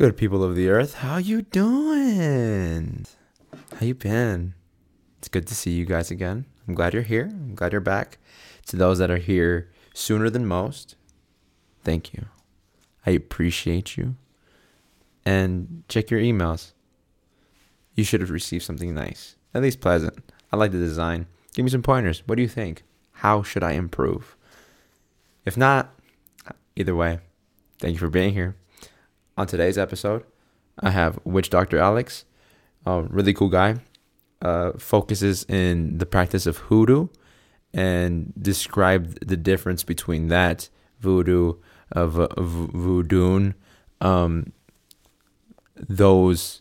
Good people of the earth, how you doing? How you been? It's good to see you guys again. I'm glad you're here. I'm glad you're back. To those that are here sooner than most, thank you. I appreciate you. And check your emails. You should have received something nice, at least pleasant. I like the design. Give me some pointers. What do you think? How should I improve? If not, either way, thank you for being here. On today's episode, I have Witch Doctor Alex, a really cool guy. Uh, focuses in the practice of hoodoo and described the difference between that voodoo of uh, voodoo, um, those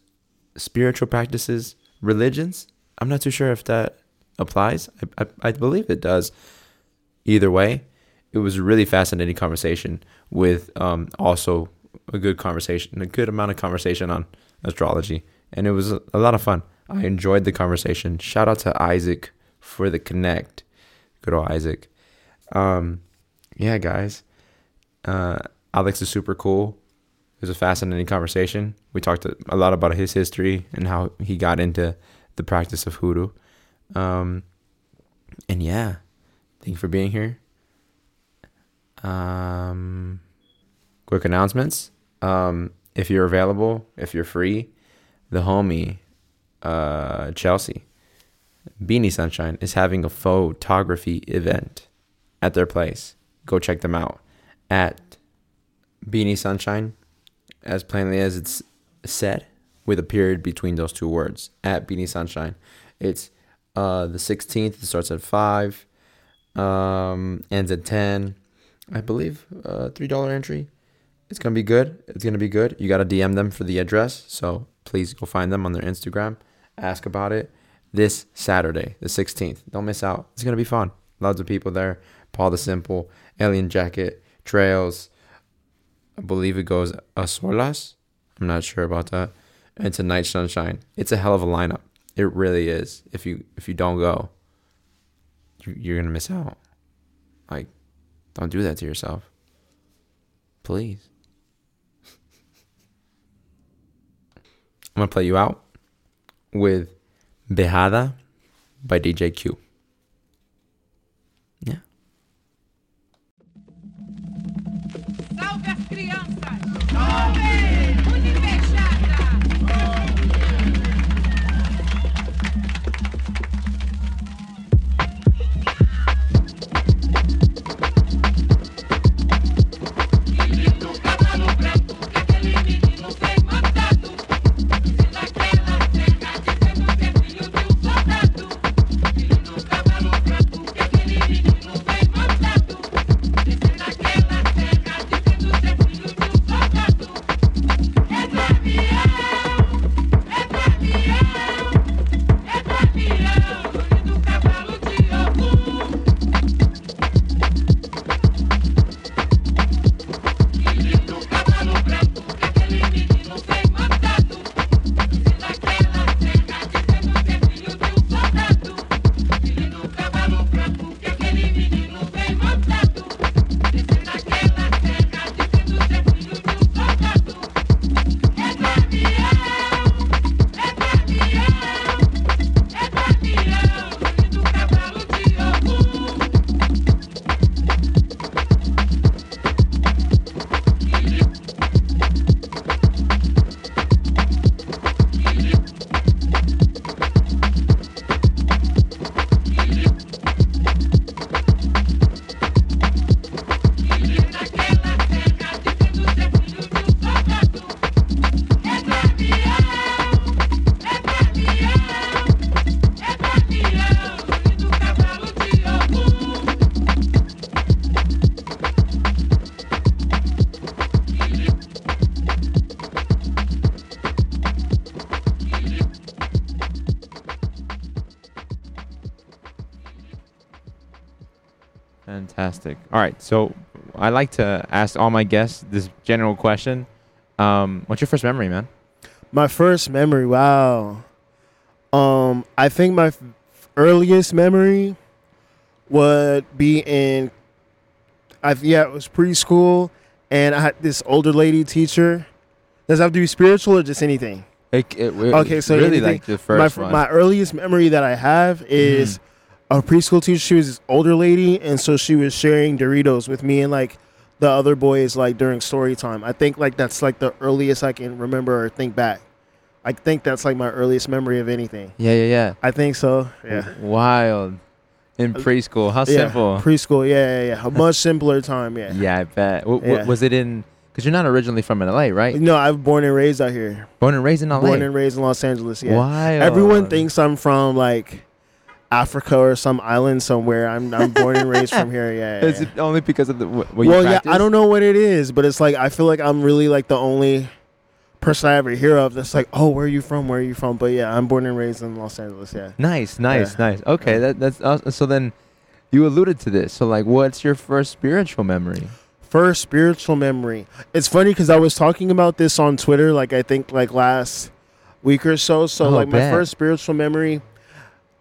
spiritual practices, religions. I'm not too sure if that applies. I, I, I believe it does. Either way, it was a really fascinating conversation with um, also a good conversation, a good amount of conversation on astrology, and it was a, lot of fun. I enjoyed the conversation. Shout out to Isaac for the connect. Good old Isaac. Um, yeah, guys. Uh, Alex is super cool. It was a fascinating conversation. We talked a lot about his history and how he got into the practice of hoodoo. Um, and yeah, thank you for being here. Um, quick announcements. Um, if you're available, if you're free, the homie uh, Chelsea, Beanie Sunshine is having a photography event at their place. Go check them out at Beanie Sunshine, as plainly as it's said, with a period between those two words. At Beanie Sunshine, it's uh, the 16th. It starts at five, um, ends at 10. I believe uh, three dollar entry. It's gonna be good. It's gonna be good. You gotta DM them for the address, so please go find them on their Instagram ask about it this Saturday, the 16th. Don't miss out. It's to be fun. Lots of people there. Paul the Simple, Alien Jacket, Trails. I believe it goes a solas. I'm not sure about that. And Tonight Sunshine. It's a hell of a lineup. It really is. If you if you don't go, you're gonna miss out. Like, don't do that to yourself. Please. I'm gonna play you out with Bejada by DJ Q. All right, so I like to ask all my guests this general question. Um, what's your first memory, man? My first memory, wow. Um, I think my f- earliest memory would be in, I yeah, it was preschool, and I had this older lady teacher Does it have to be spiritual or just anything? It, it, it- Okay, so really anything- like the first fir- one. my earliest memory that I have is a preschool teacher. She was this older lady, and so she was sharing Doritos with me and like the other boys like during story time. I think like that's like the earliest I can remember or think back. I think that's like my earliest memory of anything. yeah, yeah, yeah. I think so. Yeah. Wild. In preschool, how yeah. simple. Preschool. Yeah, yeah, yeah. A much simpler time. Yeah. Yeah, I bet. W- w- Yeah. was it in? Because you're not originally from LA, right? No, I was born and raised out here. Born and raised in LA. Born and raised in Los Angeles. Yeah. Wild. Everyone thinks I'm from like Africa or some island somewhere. I'm I'm born and raised from here. Yeah. yeah, Is it only because of the wh- what you well, yeah. I don't know what it is, but it's like I feel like I'm really like the only person I ever hear of that's like, oh, where are you from? Where are you from? But yeah, I'm born and raised in Los Angeles. Yeah. Nice, nice, Yeah. nice. Okay, that, that's awesome. So then, you alluded to this. So like, what's your first spiritual memory? First spiritual memory. It's funny because I was talking about this on Twitter, like I think like last week or so. So Oh, like my bet. first spiritual memory,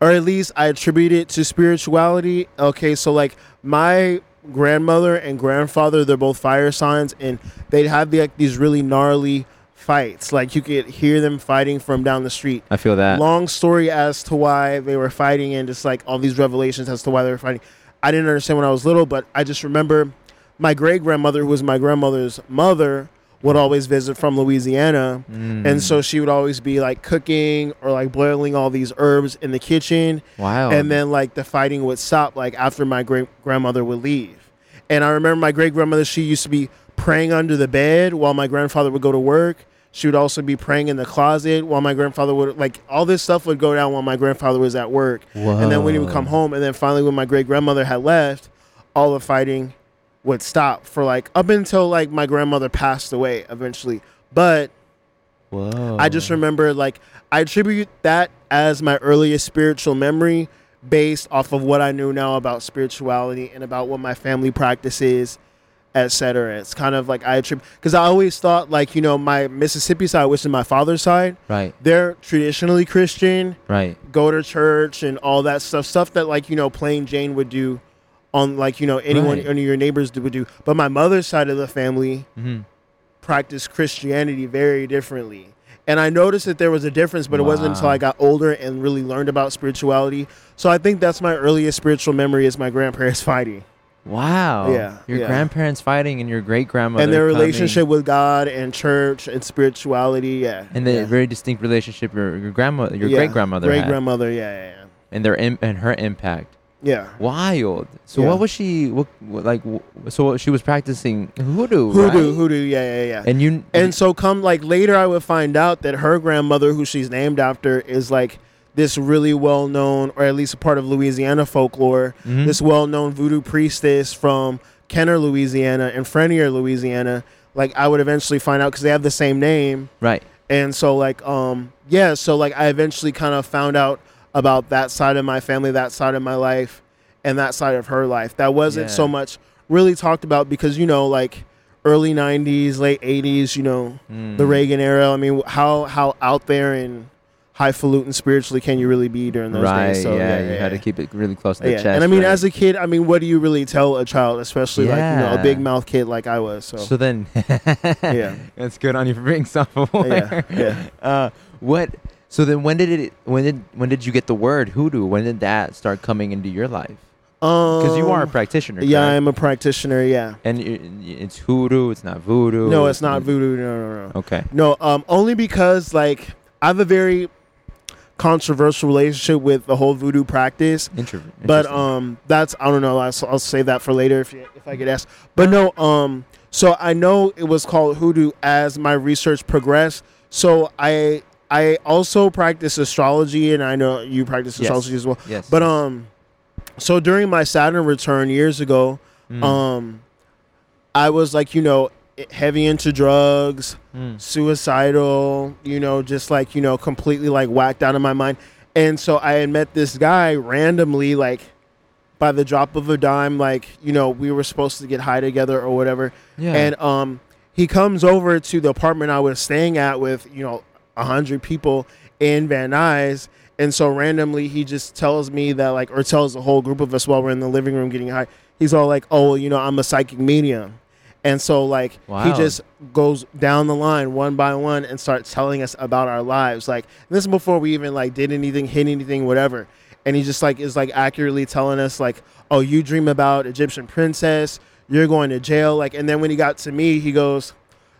or at least I attribute it to spirituality. Okay, so like my grandmother and grandfather, they're both fire signs, and they'd have the, like these really gnarly fights. Like you could hear them fighting from down the street. I feel that. Long story as to why they were fighting, and just like all these revelations as to why they were fighting. I didn't understand when I was little, but I just remember my great grandmother, who was my grandmother's mother, would always visit from Louisiana. Mm. And so she would always be like cooking or like boiling all these herbs in the kitchen. wow. And then like the fighting would stop like after my great grandmother would leave. And I remember my great grandmother, she used to be praying under the bed while my grandfather would go to work. She would also be praying in the closet while my grandfather would like all this stuff would go down while my grandfather was at work. And then when he would come home, and then finally when my great grandmother had left, all the fighting would stop for like up until like my grandmother passed away eventually. But Whoa. I just remember like I attribute that as my earliest spiritual memory based off of what I knew now about spirituality and about what my family practices, etc. It's kind of like I attribute because I always thought like you know my Mississippi side, which is my father's side, Right. they're traditionally Christian, Right. go to church and all that stuff, stuff that like you know plain Jane would do on like you know anyone Right. any of your neighbors would do. But my mother's side of the family hmm practiced Christianity very differently. And I noticed that there was a difference, but it wasn't until I got older and really learned about spirituality. So I think that's my earliest spiritual memory is my grandparents fighting Wow. Yeah, Your yeah. grandparents fighting and your great grandmother and their coming. relationship with God and church and spirituality. Yeah. and the yeah. very distinct relationship your your grandmother your Yeah, great grandmother Great grandmother. Yeah. Yeah. Yeah. and their Im- and her impact. Yeah. Wild. So Yeah. what was she? What, like? wh- So she was practicing hoodoo. Hoodoo, right? hoodoo, yeah, yeah, yeah. And you And so come like later I would find out that her grandmother who she's named after is like this really well known or at least a part of Louisiana folklore, Mhm. this well known voodoo priestess from Kenner, Louisiana and Frenier, Louisiana. Like I would eventually find out because they have the same name. right. And so like um yeah, so like I eventually kind of found out about that side of my family, that side of my life, and that side of her life. That wasn't Yeah. so much really talked about because you know like early 90s, late 80s, you know, the Mm. Reagan era. I mean, how how out there and highfalutin spiritually can you really be during those right. days? So, yeah, You had to keep it really close to the chest. and I mean, right? as a kid, I mean, what do you really tell a child, especially like you know a big mouth kid like I was? So, So then, Yeah. that's good on you for being self-aware. Yeah, yeah. Uh, what? So then, when did it? When did when did you get the word hoodoo? When did that start coming into your life? Because you are a Um, practitioner. Yeah, correct? I'm a practitioner. Yeah. And it's hoodoo. It's not voodoo. No, it's not voodoo. No, no, no. Okay. No, um, only because like I have a very controversial relationship with the whole voodoo practice. Intro- But um, that's I don't know. I'll, I'll save that for later if you, if I get asked. But no, um, so I know it was called hoodoo as my research progressed. So I I also practice astrology, and I know you practice Yes. astrology as well. yes. But um, so during my Saturn return years ago, Mm. um, I was like you know heavy into drugs Mm. suicidal, you know, just like, you know, completely like whacked out of my mind. And so I had met this guy randomly, like by the drop of a dime, like, you know, we were supposed to get high together or whatever. Yeah. And um he comes over to the apartment I was staying at with, you know, a hundred people in Van Nuys. And so randomly he just tells me that like or tells the whole group of us while we're in the living room getting high, he's all like, Oh, well, you know, I'm a psychic medium. And so like he just goes down the line one by one and starts telling us about our lives. Like this is before we even like did anything, hit anything, whatever. And he just like is like accurately telling us like, oh, you dream about Egyptian princess, you're going to jail. Like, and then when he got to me, he goes,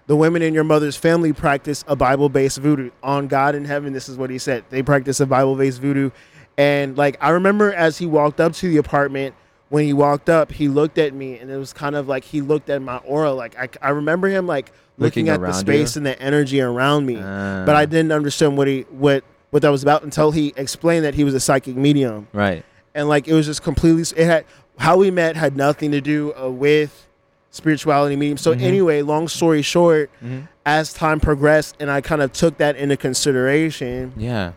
the women in your mother's family practice a Bible-based voodoo. On God in heaven, this is what he said. They practice a Bible-based voodoo. And like I remember as he walked up to the apartment, when he walked up, he looked at me and it was kind of like he looked at my aura. Like I, I remember him like looking, Looking at the space you? and the energy around me. Ah. but I didn't understand what he what what that was about until he explained that he was a psychic medium Right. and like it was just completely it had how we met had nothing to do uh, with spirituality medium so Mhm. anyway long story short hmm as time progressed and i kind of took that into consideration Yeah.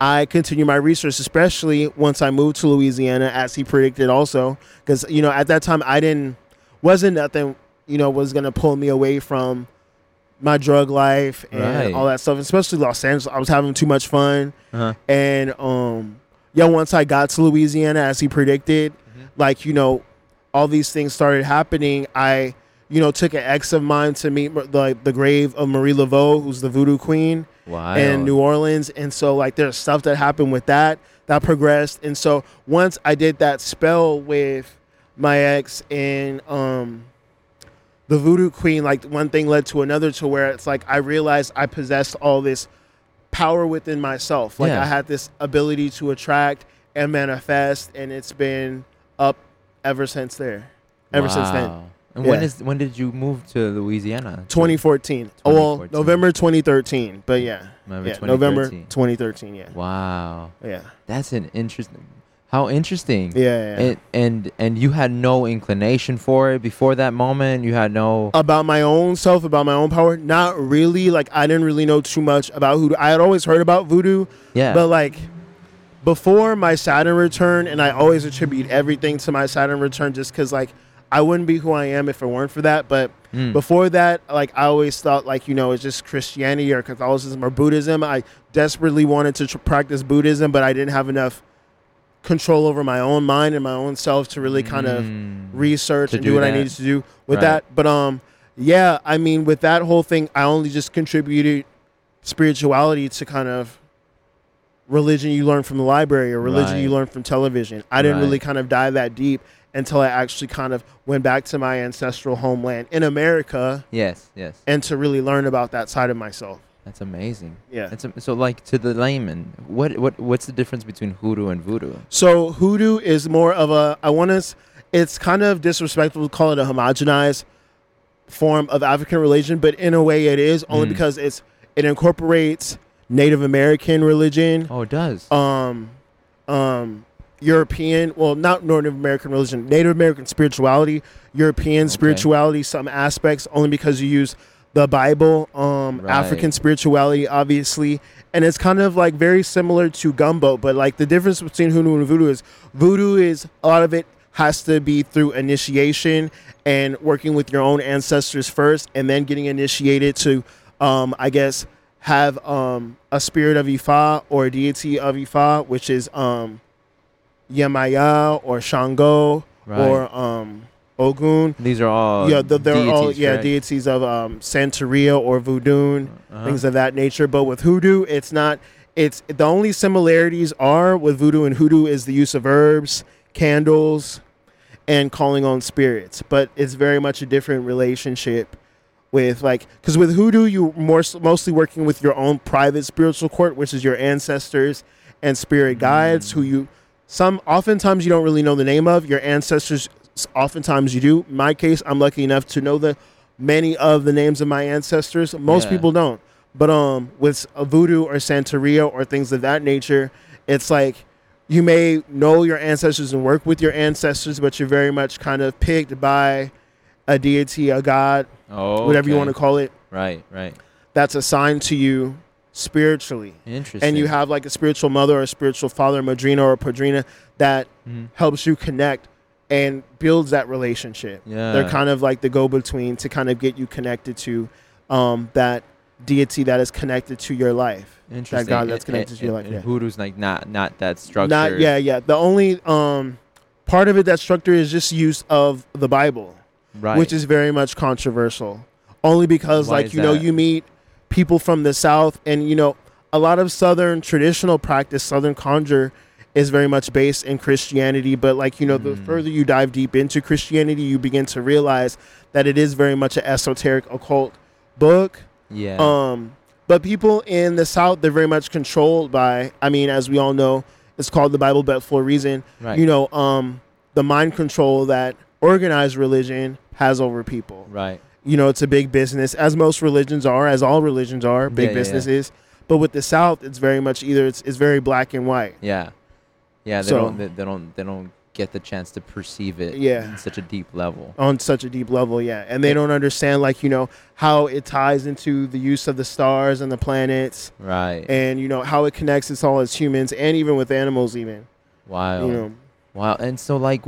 i continued my research especially once i moved to louisiana as he predicted also because you know at that time i didn't wasn't nothing you know was gonna pull me away from my drug life and Right. all that stuff especially los angeles i was having too much fun Uh-huh. and um yeah once i got to louisiana as he predicted Mhm. like you know all these things started happening i you know took an ex of mine to meet Mar- the, the grave of marie laveau who's the voodoo queen Wow. in new orleans and so like there's stuff that happened with that that progressed and so once i did that spell with my ex and um the voodoo queen like one thing led to another to where it's like i realized i possessed all this power within myself like Yeah. i had this ability to attract and manifest and it's been up ever since there ever since then Wow. And when Yeah. is when did you move to Louisiana? 2014 oh well november 2013 but yeah November yeah november 2013. 2013 yeah Wow. yeah That's an interesting. How interesting. yeah, yeah, yeah. And, and and you had no inclination for it before that moment. You had no. about my own self, about my own power. Not really. Like I didn't really know too much about voodoo. I had always heard about voodoo, yeah. but like before my Saturn return, and I always attribute everything to my Saturn return, just because like I wouldn't be who I am if it weren't for that. But Mm. before that, like I always thought like you know it's just Christianity or Catholicism or Buddhism. I desperately wanted to tr- practice Buddhism, but I didn't have enough control over my own mind and my own self to really kind of Mm. research To and do, do what I needed to do with Right. that. But um, yeah, I mean, with that whole thing, I only just contributed spirituality to kind of religion you learn from the library or religion you Right. learn from television. I didn't Right. really kind of dive that deep until I actually kind of went back to my ancestral homeland in America Yes. Yes. and to really learn about that side of myself. That's amazing. Yeah. That's am- so like to the layman. What what what's the difference between hoodoo and voodoo? So hoodoo is more of a I want to it's kind of disrespectful to call it a homogenized form of African religion, but in a way it is only Mm. because it's it incorporates Native American religion, Oh, it does. um um European, well not Native American religion, Native American spirituality, European Okay. spirituality, some aspects only because you use the Bible, um, Right. African spirituality, obviously, and it's kind of like very similar to gumbo. But like the difference between hoodoo and voodoo is voodoo is a lot of it has to be through initiation and working with your own ancestors first, and then getting initiated to, um, I guess, have um, a spirit of Ifa or a deity of Ifa, which is um, Yemaya or Shango Right. or um, Ogun These are all yeah, the, they're all deities, yeah correct? deities of um, Santeria or Voodoo, Uh-huh. things of that nature. But with hoodoo, it's not. It's the only similarities are with voodoo and hoodoo is the use of herbs, candles, and calling on spirits. But it's very much a different relationship with like because with hoodoo you're more mostly working with your own private spiritual court, which is your ancestors and spirit guides who you some oftentimes you don't really know the name of your ancestors oftentimes you do. In my case i'm lucky enough to know the many of the names of my ancestors. Most Yeah. people don't. But um with a voodoo or santeria or things of that nature it's like you may know your ancestors and work with your ancestors but you're very much kind of picked by a deity a god Oh, whatever you want to call it Right, right. that's assigned to you spiritually Interesting. and you have like a spiritual mother or a spiritual father, madrina or padrina that Mhm. helps you connect and builds that relationship. Yeah. They're kind of like the go between to kind of get you connected to um, that deity that is connected to your life. Interesting. That God that's And- to your and- life, and yeah. Hoodoo's like not not that structured. Not yeah, yeah. The only um, part of it that structure is just use of the Bible. Right. which is very much controversial. Only because, Why like, you know, you meet people from the South, and, you know, a lot of Southern traditional practice, Southern conjure, is very much based in Christianity. But, like, you know, the Mm. further you dive deep into Christianity, you begin to realize that it is very much an esoteric occult book. yeah. Um, but people in the South, they're very much controlled by, I mean, as we all know, it's called the Bible Belt for a reason right. you know, um, the mind control that organized religion has over people. Right. You know, it's a big business, as most religions are, as all religions are, big Yeah, yeah, yeah. businesses. But with the South, it's very much either it's, it's very black and white. Yeah. Yeah. They So- don't. They, they don't. They don't get the chance to perceive it. Yeah. In such a deep level. on such a deep level, yeah. And they don't understand, like, you know, how it ties into the use of the stars and the planets Right. and, you know, how it connects us all as humans and even with animals, even. wow. You know, Wow. And so, like,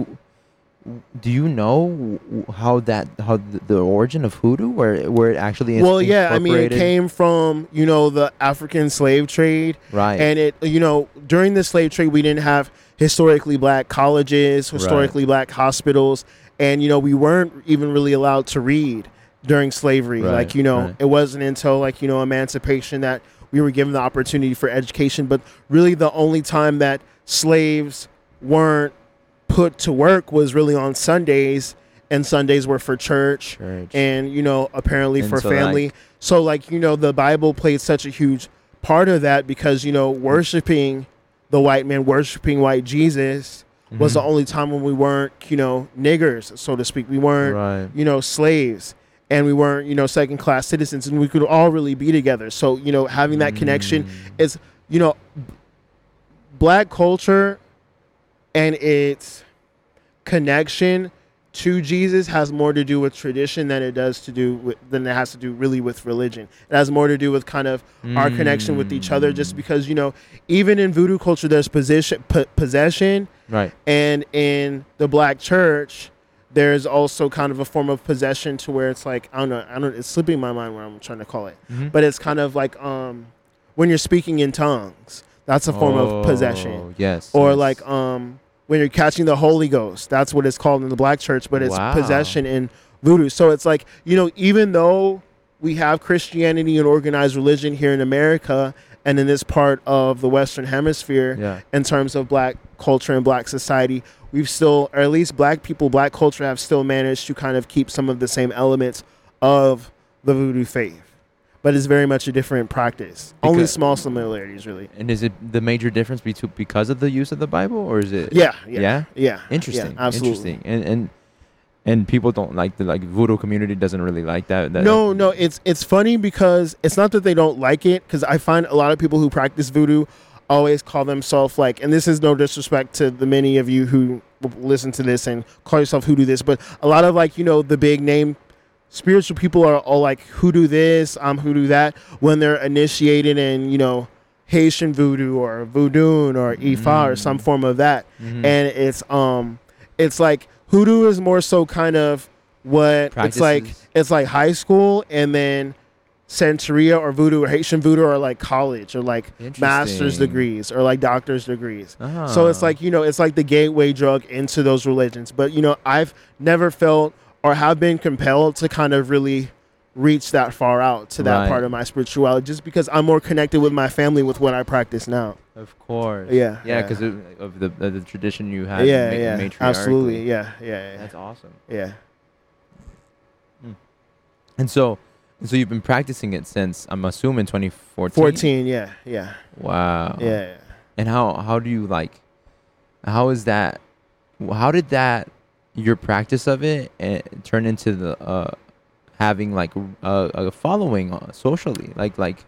do you know how that how the, origin of hoodoo, where where it actually is well, yeah, I mean, it came from, you know, the African slave trade. right. and it you know during the slave trade we didn't have historically black colleges historically black hospitals and you know we weren't even really allowed to read during slavery Right, like you know right. it wasn't until like you know emancipation that we were given the opportunity for education but really the only time that slaves weren't put to work was really on sundays and sundays were for church Church. and you know apparently And for so, family like- so like you know the bible played such a huge part of that because you know worshiping the white man worshiping white jesus was the Mhm. only time when we weren't you know niggers so to speak we weren't right. you know slaves and we weren't you know second class citizens and we could all really be together so you know having that connection Mm. is you know b- black culture and its connection to Jesus has more to do with tradition than it does to do with than it has to do really with religion. It has more to do with kind of our connection with each other just Mm. because you know even in voodoo culture there's position p- possession Right. and in the black church there's also kind of a form of possession to where it's like I don't know I don't it's slipping my mind where I'm trying to call it Mhm. but it's kind of like um when you're speaking in tongues that's a form of possession Oh, Yes. or yes. like um when you're catching the holy ghost that's what it's called in the black church but it's Wow. possession in voodoo so it's like you know even though we have christianity and organized religion here in america and in this part of the western hemisphere Yeah. in terms of black culture and black society we've still or at least black people black culture have still managed to kind of keep some of the same elements of the voodoo faith but it's very much a different practice only small similarities really And is it the major difference between because of the use of the Bible, or is it? yeah yeah Yeah. yeah Interesting. yeah, absolutely Interesting. And and and people don't like the like voodoo community doesn't really like that. that No, no, it's it's funny because it's not that they don't like it because I find a lot of people who practice voodoo always call themselves like, and this is no disrespect to the many of you who listen to this and call yourself who do this, but a lot of like you know the big name spiritual people are all like who do this, um, who do that when they're initiated in you know Haitian voodoo or voodoo or Ifa or some Mm. form of that Mhm. and it's um it's like hoodoo is more so kind of what it's like it's like high school and then Santeria or voodoo or Haitian voodoo are like college or like master's degrees or like doctor's degrees. So it's Ah. like, you know, it's like the gateway drug into those religions. But, you know, I've never felt or have been compelled to kind of really reach that far out to that Right. part of my spirituality just because I'm more connected with my family with what I practice now. Of course. Yeah. Yeah, because of the, of the tradition you had. yeah, ma- yeah, absolutely. Yeah, yeah, yeah. That's awesome. yeah. Hmm. And so, and so you've been practicing it since I'm assuming 2014. 14, yeah, yeah, Wow. yeah, yeah. And how how do you like? How is that? How did that your practice of it and turn into the uh, having like a, a following uh, socially? Like like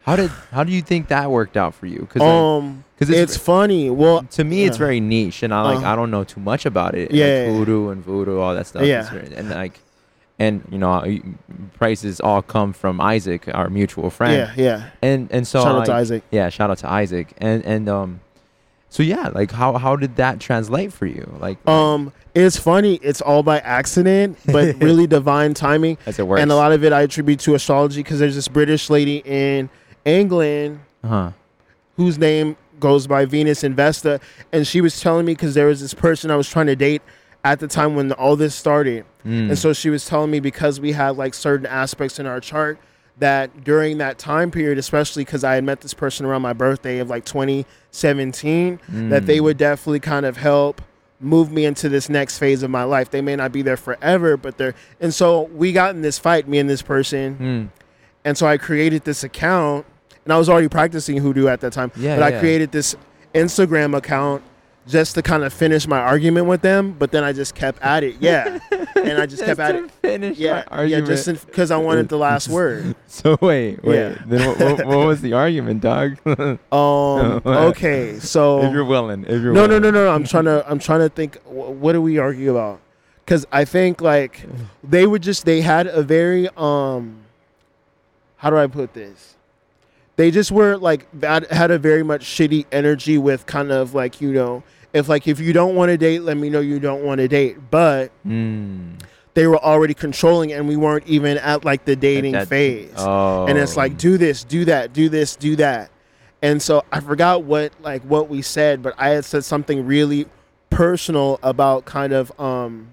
how did how do you think that worked out for you? Because Um, 'cause it's, funny. Well, to me it's very niche, and I like Uh-huh. I don't know too much about it. Yeah, like yeah, yeah. voodoo and voodoo, all that stuff. Yeah. Very- and like. And you know, prices all come from Isaac, our mutual friend. yeah, yeah. And and so Shout out to Isaac. yeah, shout out to Isaac. And and um so yeah, like how how did that translate for you? Like Um, it's funny. It's all by accident, but really divine timing. as it works. And a lot of it I attribute to astrology because there's this British lady in England uh-huh. whose name goes by Venus Investa, and she was telling me because there was this person I was trying to date at the time when all this started. Mm. And so she was telling me because we had like certain aspects in our chart that during that time period, especially because I had met this person around my birthday of like 2017, that they Mm. would definitely kind of help move me into this next phase of my life. They may not be there forever, but they're. And so we got in this fight, me and this person. Mm. And so I created this account, and I was already practicing hoodoo at that time. Yeah, but I created this Instagram account just to kind of finish my argument with them. But then I just kept at it, yeah, and I just, kept at it, Finish yeah, yeah, just because I wanted the last word. so wait, wait. Yeah. Then what, what, what was the argument, dog? if Um, okay, so if you're willing, if you're no, no, willing. no, no, no. I'm trying to, I'm trying to think. What do we argue about? Because I think like they would just, they had a very, um, how do I put this? They just were like had a very much shitty energy with kind of like you know if like if you don't want to date, let me know you don't want to date. But Mm. they were already controlling, and we weren't even at like the dating that- phase Oh. and it's like do this do that do this do that and so i forgot what like what we said but i had said something really personal about kind of um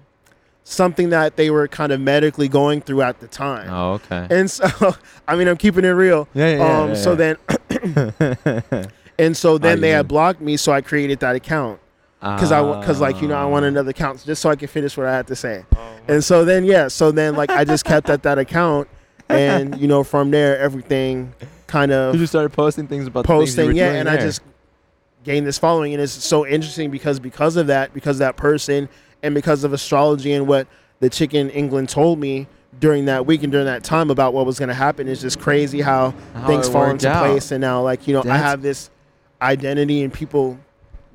something that they were kind of medically going through at the time Oh, okay. and so i mean i'm keeping it real Yeah, yeah, yeah, um yeah, so yeah. then and so then they Argument. had blocked me so i created that account because i because like you know i want another account just so i can finish what i had to say. Oh. And so then yeah so then like i just kept at that account and you know from there everything kind of You just started posting things about things posting were yeah and i just gained this following and it's so interesting because because of that because of that person and because of astrology and what the chick in england told me during that week and during that time about what was going to happen it's just crazy how, How things fall into out. place and now like you know i have this identity and people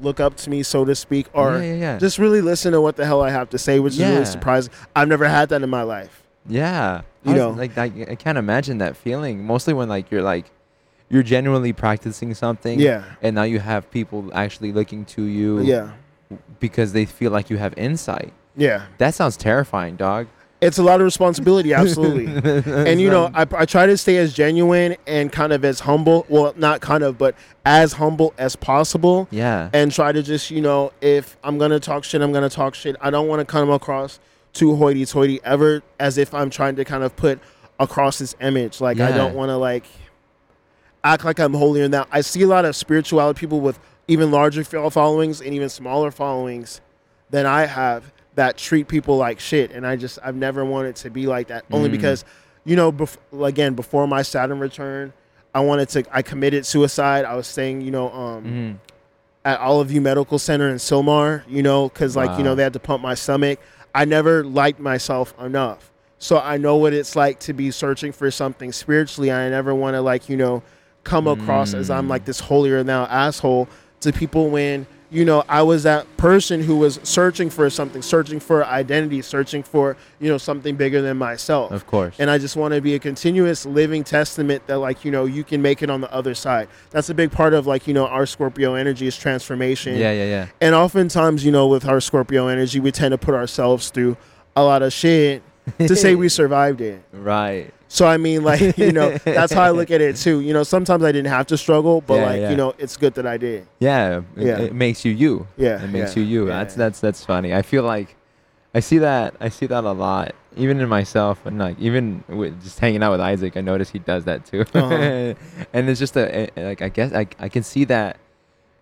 look up to me so to speak or yeah, yeah, yeah. just really listen to what the hell i have to say which is really surprising i've never had that in my life Yeah, You was- know. like I, I can't imagine that feeling. Mostly when like you're like you're genuinely practicing something. yeah And now you have people actually looking to you. yeah Because they feel like you have insight. yeah That sounds terrifying, dog. It's a lot of responsibility absolutely. And you know I, I try to stay as genuine and kind of as humble well not kind of but as humble as possible. Yeah. and try to just you know if i'm gonna talk shit i'm gonna talk shit. I don't want to come across too hoity-toity ever as if i'm trying to kind of put across this image. Like i don't want to like act like i'm holier than that i see a lot of spirituality people with even larger followings and even smaller followings than i have that treat people like shit and i just i've never wanted to be like that only Mm. because you know bef- again before my saturn return i wanted to i committed suicide i was staying you know um Mhm. at Olive View Medical Center in Sylmar, you know, because like you know they had to pump my stomach. I never liked myself enough, so I know what it's like to be searching for something spiritually. I never want to like you know come across as I'm Mm. like this holier now asshole to people when you know I was that person who was searching for something, searching for identity, searching for you know something bigger than myself. Of course. And I just want to be a continuous living testament that, like, you know, you can make it on the other side. That's a big part of, like, you know, our Scorpio energy is transformation. yeah, yeah, yeah. And oftentimes, you know, with our Scorpio energy, we tend to put ourselves through a lot of shit to say we survived it. Right. So, I mean, like, you know, that's how I look at it, too. You know, sometimes I didn't have to struggle, but, Yeah, like, yeah. you know, it's good that I did. Yeah. It, Yeah. it makes you you. Yeah. It makes yeah, you you. yeah, that's that's that's funny. I feel like I see that I see that a lot, even in myself, and like even with just hanging out with Isaac, I notice he does that too. Uh-huh. and it's just a, a- like I guess I I can see that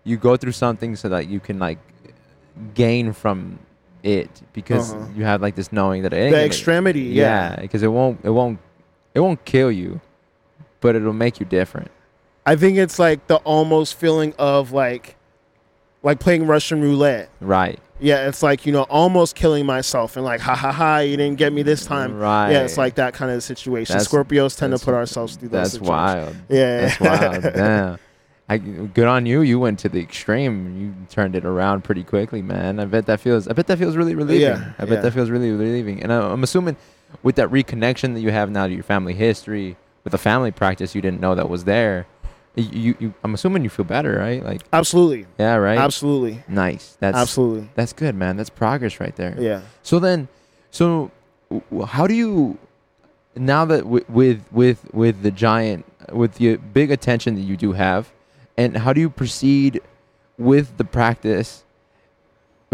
you go through something so that you can like gain from it because Uh-huh. you have like this knowing that it The extremity, yeah. yeah, because it won't it won't it won't kill you, but it'll make you different. I think it's like the almost feeling of, like, like playing Russian roulette. Right. Yeah, it's like you know, almost killing myself, and like, ha ha ha, you didn't get me this time. Right. Yeah, it's like that kind of situation. That's- Scorpios tend to put ourselves through those That's situations. wild. Yeah, That's wild. Damn. I, good on you. You went to the extreme. You turned it around pretty quickly, man. I bet that feels. I bet that feels really relieving. Yeah, I bet yeah. that feels really relieving. And I, I'm assuming, with that reconnection that you have now to your family history, with the family practice you didn't know that was there, you, you, I'm assuming you feel better, right? Like, Absolutely, yeah, right. absolutely, Nice. That's absolutely. That's good, man. That's progress right there. Yeah. So then, so how do you now that w- with with with the giant with the big attention that you do have, and how do you proceed with the practice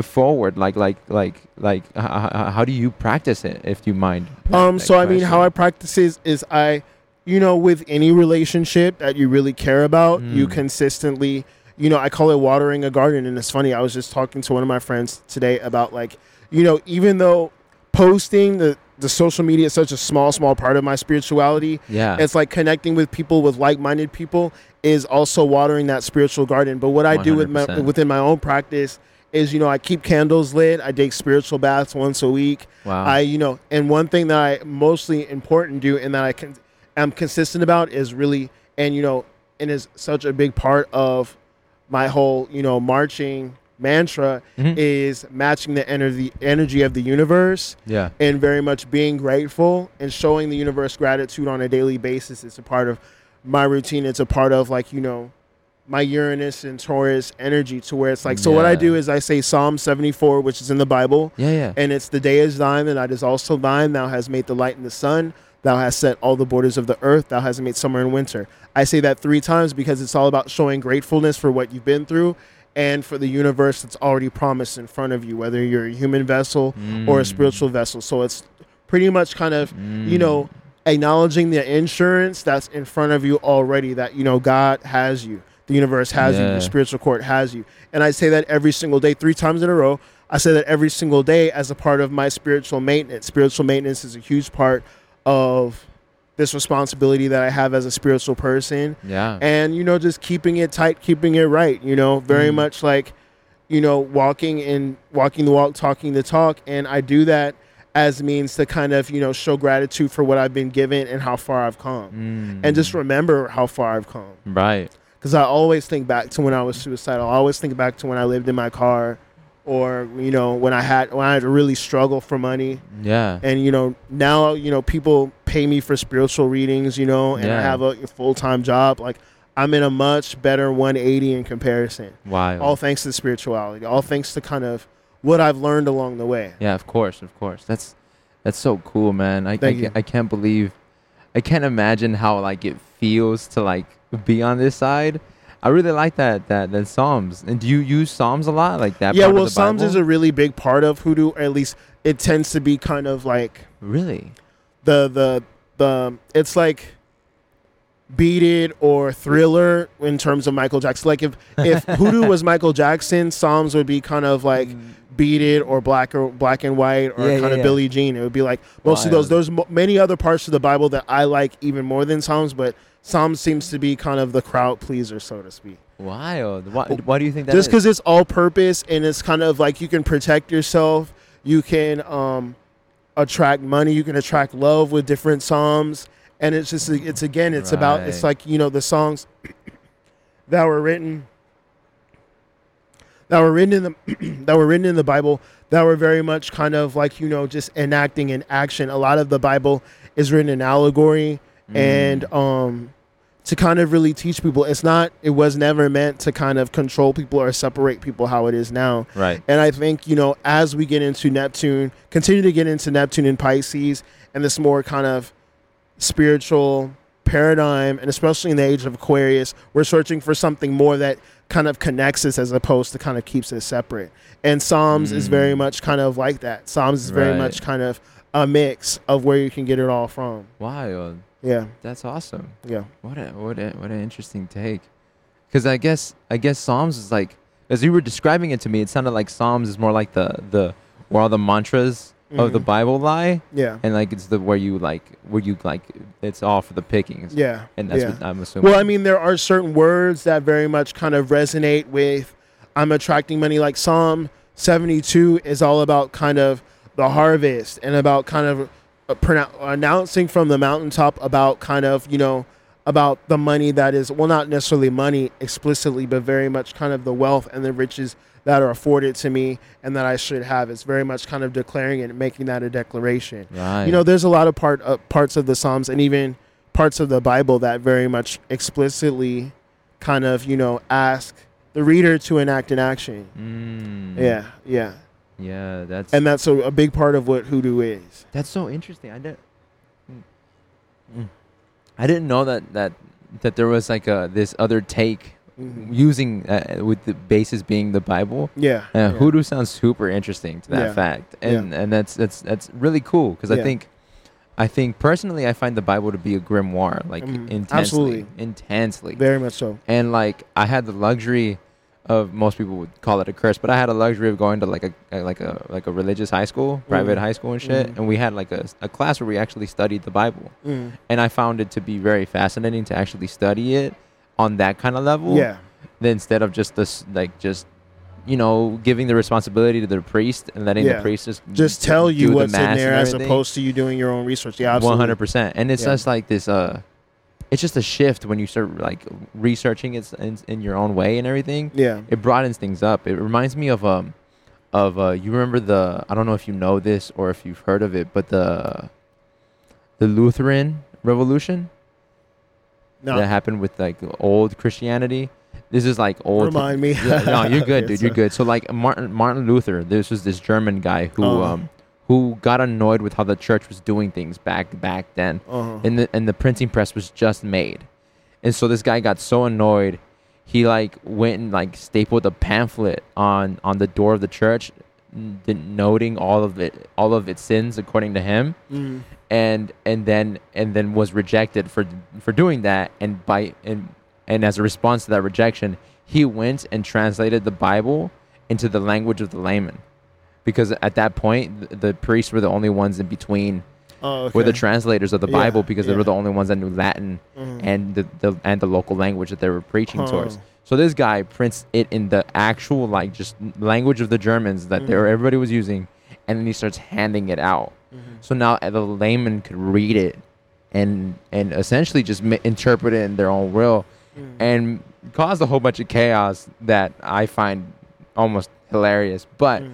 forward? Like like like like h- h- how do you practice it? If you mind. Um, so I mean, how I question? practice is, is I, you know, with any relationship that you really care about, you Mm. consistently, you know, I call it watering a garden. And it's funny, I was just talking to one of my friends today about like, you know, even though posting the the social media is such a small, small part of my spirituality, Yeah. it's like connecting with people with like-minded people is also watering that spiritual garden. But what I do with my within my own practice is, you know, I keep candles lit. I take spiritual baths once a week. wow. I, you know, and one thing that I mostly important do and that I can am consistent about is really, and you know, and is such a big part of my whole, you know, marching mantra Mhm. is matching the energy energy of the universe yeah. and very much being grateful and showing the universe gratitude on a daily basis. It's a part of my routine. It's a part of like, you know, my Uranus and Taurus energy to where it's like, so what I do is I say Psalm 74, which is in the Bible, Yeah. Yeah. and it's the day is thine, the night is also thine. Thou hast made the light and the sun. Thou hast set all the borders of the earth. Thou hast made summer and winter. I say that three times because it's all about showing gratefulness for what you've been through and for the universe that's already promised in front of you, whether you're a human vessel or a Mm. spiritual vessel. So it's pretty much kind of, you Mm. know, acknowledging the insurance that's in front of you already that, you know, God has you. The universe has you. the spiritual court has you. And I say that every single day, three times in a row. I say that every single day as a part of my spiritual maintenance. Spiritual maintenance is a huge part of this responsibility that I have as a spiritual person Yeah. and you know just keeping it tight keeping it right you know very Mm. much like you know walking and walking the walk talking the talk and i do that as means to kind of you know show gratitude for what i've been given and how far i've come Mm. and just remember how far i've come right. because i always think back to when i was suicidal i always think back to when i lived in my car or you know when i had when i had to really struggle for money Yeah. and you know now you know people pay me for spiritual readings you know and i have a full-time job like i'm in a much better 180 in comparison Wow. all thanks to spirituality all thanks to kind of what i've learned along the way Yeah, of course, of course. That's that's so cool, man. I I, Thank ca- you. I can't believe I can't imagine how like it feels to like be on this side. I really like that that that Psalms. And do you use Psalms a lot? Like that yeah well psalms Bible? is a really big part of hoodoo or at least it tends to be kind of like Really? The the the it's like beat it or thriller in terms of michael jackson like if if hoodoo was michael jackson psalms would be kind of like beat it or black or black and white or Yeah, kind yeah, of yeah. Billie Jean. It would be like most of those. There's mo- many other parts of the Bible that I like even more than Psalms, but Psalms seems to be kind of the crowd pleaser, so to speak. Wild. Why, why do you think that Just because it's all purpose and it's kind of like you can protect yourself, you can um, attract money, you can attract love with different Psalms, and it's just it's again it's about it's like you know the songs that were written that were written in the that were written in the Bible that were very much kind of like you know just enacting in action. A lot of the Bible is written in allegory Mm. and um to kind of really teach people. It's not it was never meant to kind of control people or separate people how it is now. right. And I think, you know, as we get into Neptune, continue to get into Neptune and Pisces and this more kind of spiritual paradigm, and especially in the age of Aquarius, we're searching for something more that kind of connects us as opposed to kind of keeps us separate. And Psalms is very Mm. much kind of like that. Psalms is very Right. much kind of a mix of where you can get it all from. Wild. Yeah, That's awesome. yeah. What a what a what an interesting take. Because I guess I guess Psalms is like as you were describing it to me, it sounded like Psalms is more like the the where all the mantras of the Mhm. Bible lie, Yeah. and like it's the where you like where you like it's all for the pickings. Yeah. and that's yeah. what I'm assuming. Well, I mean, there are certain words that very much kind of resonate with I'm attracting money. Like Psalm 72 is all about kind of the harvest and about kind of pronou- announcing from the mountaintop about kind of, you know, about the money that is, well, not necessarily money explicitly, but very much kind of the wealth and the riches that are afforded to me and that I should have. It's very much kind of declaring it and making that a declaration right. you know there's a lot of part uh, parts of the psalms and even parts of the bible that very much explicitly kind of you know ask the reader to enact an action Mm. yeah yeah Yeah, that's and that's a, a big part of what hoodoo is That's so interesting. I didn't. Mm. I didn't know that that that there was like a this other take Mhm. using uh, with the basis being the Bible. Yeah. Uh, yeah. Hoodoo sounds super interesting to that Yeah. fact, and and that's that's that's really cool because I think, I think personally, I find the Bible to be a grimoire, like Mm, intensely, absolutely. intensely, Very much so. and like I had the luxury of most people would call it a curse, but I had a luxury of going to like a, like a like a religious high school, private Mhm. high school and shit, Mhm. and we had like a, a class where we actually studied the Bible, Mm. and I found it to be very fascinating to actually study it on that kind of level Yeah. than instead of just this like just you know giving the responsibility to the priest and letting Yeah. the priest just Just tell you the what's in mass there as opposed to you doing your own research. Yeah, absolutely. hundred percent, and it's Yeah. just like this. Uh, it's just a shift when you start like researching it in, in your own way and everything. Yeah. It broadens things up. It reminds me of um, of uh, you remember the I don't know if you know this or if you've heard of it, but the the Lutheran Revolution No. that happened with like old Christianity. This is like old. Remind me. No, you're good, dude. You're good. So like Martin Martin Luther, this was this German guy who Uh-huh. um who got annoyed with how the church was doing things back back then, Uh-huh. and the and the printing press was just made, and so this guy got so annoyed, he like went and like stapled a pamphlet on on the door of the church, denoting all of it all of its sins according to him. Mm. and and then and then was rejected for for doing that. And by and and as a response to that rejection he went and translated the bible into the language of the layman because at that point the, priests were the only ones in between Oh, were the translators of the Yeah, bible because they were the only ones that knew latin Mhm. and the, the and the local language that they were preaching Huh. towards so this guy prints it in the actual like just language of the germans that were, Mhm. everybody was using and then he starts handing it out Mhm. so now uh, the layman could read it and and essentially just mi- interpret it in their own will Mhm. and cause a whole bunch of chaos that I find almost hilarious. But Mhm.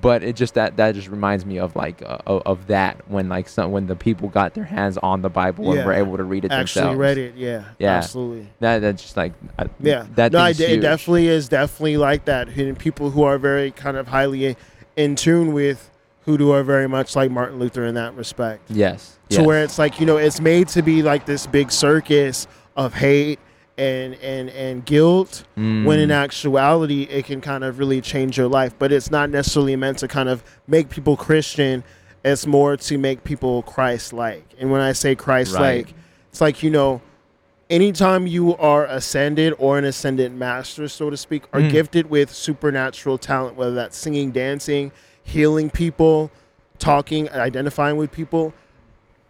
But it just that that just reminds me of like uh, of, that when like some when the people got their hands on the Bible and were able to read it actually themselves. read it. Yeah. Yeah. Absolutely. That that's just like I, Yeah. that no, I it huge. definitely is definitely like that. And people who are very kind of highly in tune with Hoodoo are very much like Martin Luther in that respect. yes To yes. where it's like, you know, it's made to be like this big circus of hate and and and guilt when in Mm. actuality it can kind of really change your life but it's not necessarily meant to kind of make people christian it's more to make people christ like and when i say christ like Right. it's like you know anytime you are ascended or an ascendant master so to speak are Mm. gifted with supernatural talent whether that's singing dancing healing people talking identifying with people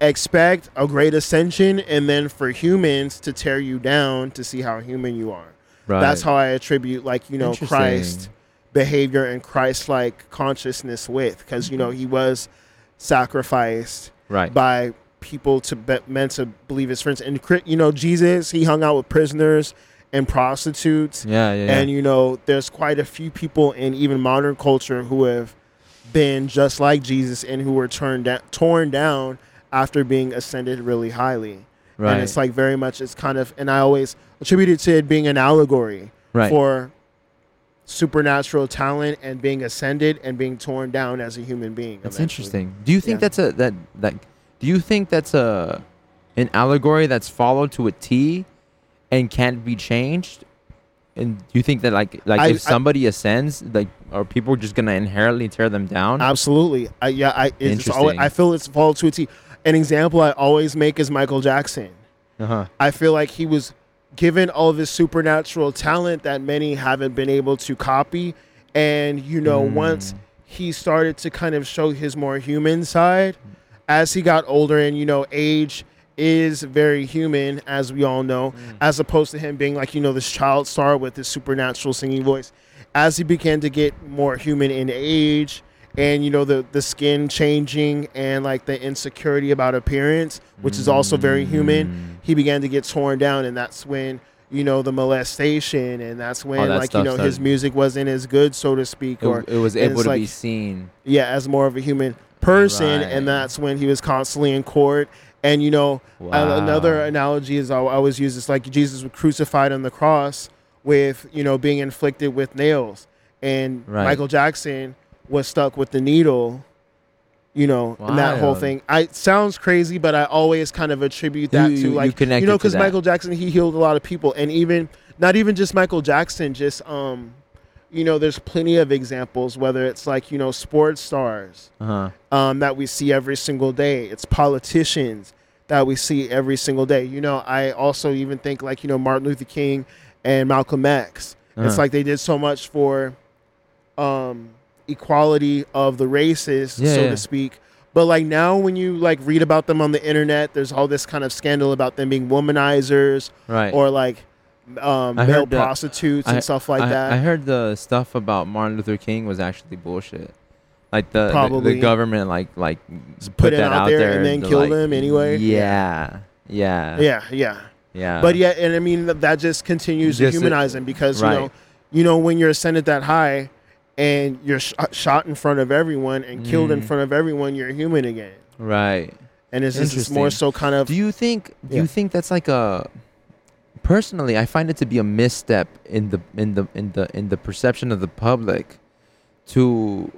expect a great ascension and then for humans to tear you down to see how human you are right. that's how I attribute like you know. Christ behavior and Christ like consciousness with because you know he was sacrificed right by people to be, meant to believe his friends and you know Jesus he hung out with prisoners and prostitutes yeah yeah, yeah. and you know there's quite a few people in even modern culture who have been just like Jesus and who were turned da- torn down after being ascended really highly right and it's like very much it's kind of and i always attribute it to it being an allegory right for supernatural talent and being ascended and being torn down as a human being That's eventually. interesting. Do you think Yeah. that's a that like? Do you think that's a an allegory that's followed to a T and can't be changed? And do you think that like like I- if I- somebody ascends, like are people just gonna inherently tear them down? absolutely I, yeah i it's always, Interesting. i feel it's followed to a t an example i always make is michael jackson Uh-huh. i feel like he was given all of this supernatural talent that many haven't been able to copy and you know Mm. once he started to kind of show his more human side as he got older and you know age is very human as we all know Mm. as opposed to him being like you know this child star with this supernatural singing voice as he began to get more human in age and you know the the skin changing and like the insecurity about appearance which is also very human Mm. he began to get torn down and that's when you know the molestation and that's when Oh, that like you stuff know his started- music wasn't as good so to speak It, or it was and able it's to be like- seen. yeah as more of a human person Right. and that's when he was constantly in court and you know Wow. another analogy is I I always use this like Jesus was crucified on the cross with you know being inflicted with nails and Right. Michael Jackson was stuck with the needle you know and that whole thing I it sounds crazy but I always kind of attribute that You- to you- you like you know because. Michael Jackson he healed a lot of people and even not even just Michael Jackson, just um, you know, there's plenty of examples. Whether it's like you know sports stars Uh-huh. um, that we see every single day, it's politicians that we see every single day. You know, I also even think like you know Martin Luther King and Malcolm X. It's Uh-huh. like they did so much for um, equality of the races, Yeah, so yeah. to speak. But like now, when you like read about them on the internet, there's all this kind of scandal about them being womanizers Right. or like um, male that- prostitutes and stuff like I, that. I heard the stuff about Martin Luther King was actually bullshit. Like the the, Probably. the government like like put put that out there there and then to, killed like- him anyway. Yeah. Yeah. yeah, yeah. Yeah. But yeah, and I mean that, just continues to Just, uh, humanize him because you know, you know when you're ascended that high, and you're sh- shot in front of everyone and killed in Mm. front of everyone, you're human again. Right. And it's just more so kind of Do you think do Yeah. you think that's like a personally I find it to be a misstep in the in the in the in the perception of the public to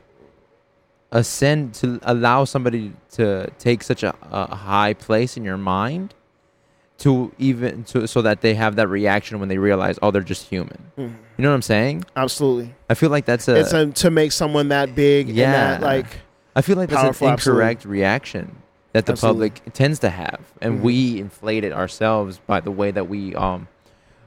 ascend to allow somebody to take such a, a high place in your mind to even to so that they have that reaction when they realize oh they're just human. Mhm. You know what I'm saying? absolutely. I feel like that's a it's a, to make someone that big and that Yeah. like I feel like that's an absolutely. incorrect reaction that the Absolutely. public tends to have, and Mhm. we inflate it ourselves by the way that we um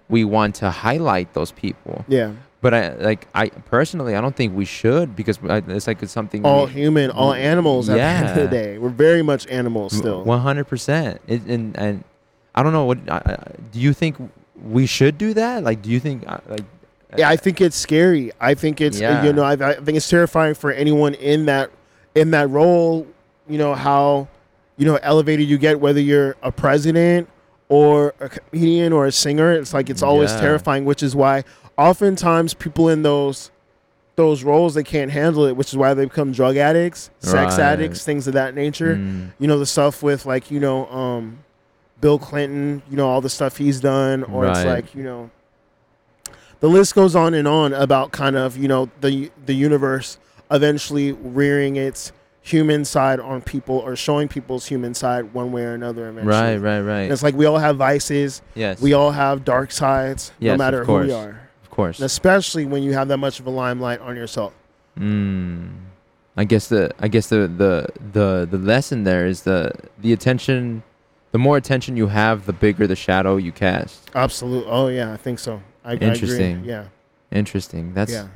we want to highlight those people. yeah, But I like I personally I don't think we should because it's like it's something all we, human, all animals. At the end of the Yeah. day, we're very much animals still. One hundred percent. And and I don't know what I, I, do you think we should do that? Like, do you think uh, like? yeah, I think it's scary. I think it's Yeah. you know I, I think it's terrifying for anyone in that in that role. You know how you know elevated you get whether you're a president or a comedian or a singer. It's like it's always Yeah. terrifying, which is why oftentimes people in those those roles they can't handle it, which is why they become drug addicts, sex Right. addicts, things of that nature. Mm, You know the stuff with like you know um, Bill Clinton. You know all the stuff he's done, or it's like you know the list goes on and on about kind of you know the the universe eventually rearing its human side on people or showing people's human side one way or another eventually. right, right, right. And it's like we all have vices, yes, we all have dark sides, Yes, no matter who we are. of course. And especially when you have that much of a limelight on yourself. Mm. I guess the I guess the, the the the lesson there is the the attention the more attention you have, the bigger the shadow you cast. Absolutely. Oh yeah, I think so. I, I Interesting. agree. Yeah. Interesting. That's yeah.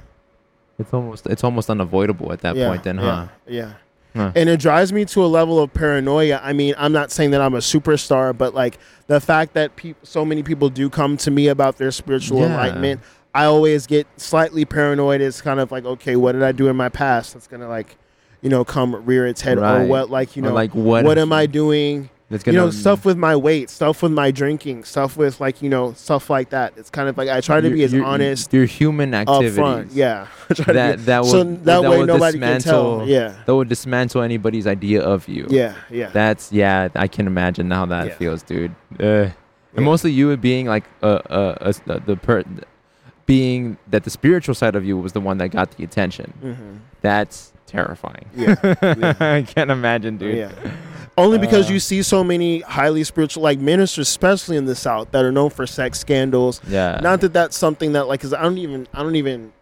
it's almost it's almost unavoidable at that yeah, point then, huh? Yeah. Huh. And it drives me to a level of paranoia. I mean, I'm not saying that I'm a superstar, but like the fact that peop so many people do come to me about their spiritual Yeah. enlightenment, I always get slightly paranoid. It's kind of like, okay, what did I do in my past that's gonna like, you know, come rear its head, or Right. what, like, you Or know, like what what am I doing? That's you gonna know, stuff with my weight, stuff with my drinking, stuff with like, you know, stuff like that. It's kind of like I try to be as your- honest Your human up activities. front. Yeah. I try to That be- that will so that, way will nobody can tell. dismantle- Yeah. That would dismantle anybody's idea of you. Yeah. Yeah. That's yeah. I can imagine how that Yeah. feels, dude. Uh, Yeah. And mostly you being like uh, uh, uh, the, per, being that the spiritual side of you was the one that got the attention. Mhm. That's terrifying. Yeah. yeah. I can't imagine, dude. Yeah. Only because Uh, you see so many highly spiritual, like ministers, especially in the South, that are known for sex scandals. Yeah. Not that that's something that, like, because I don't even, I don't even,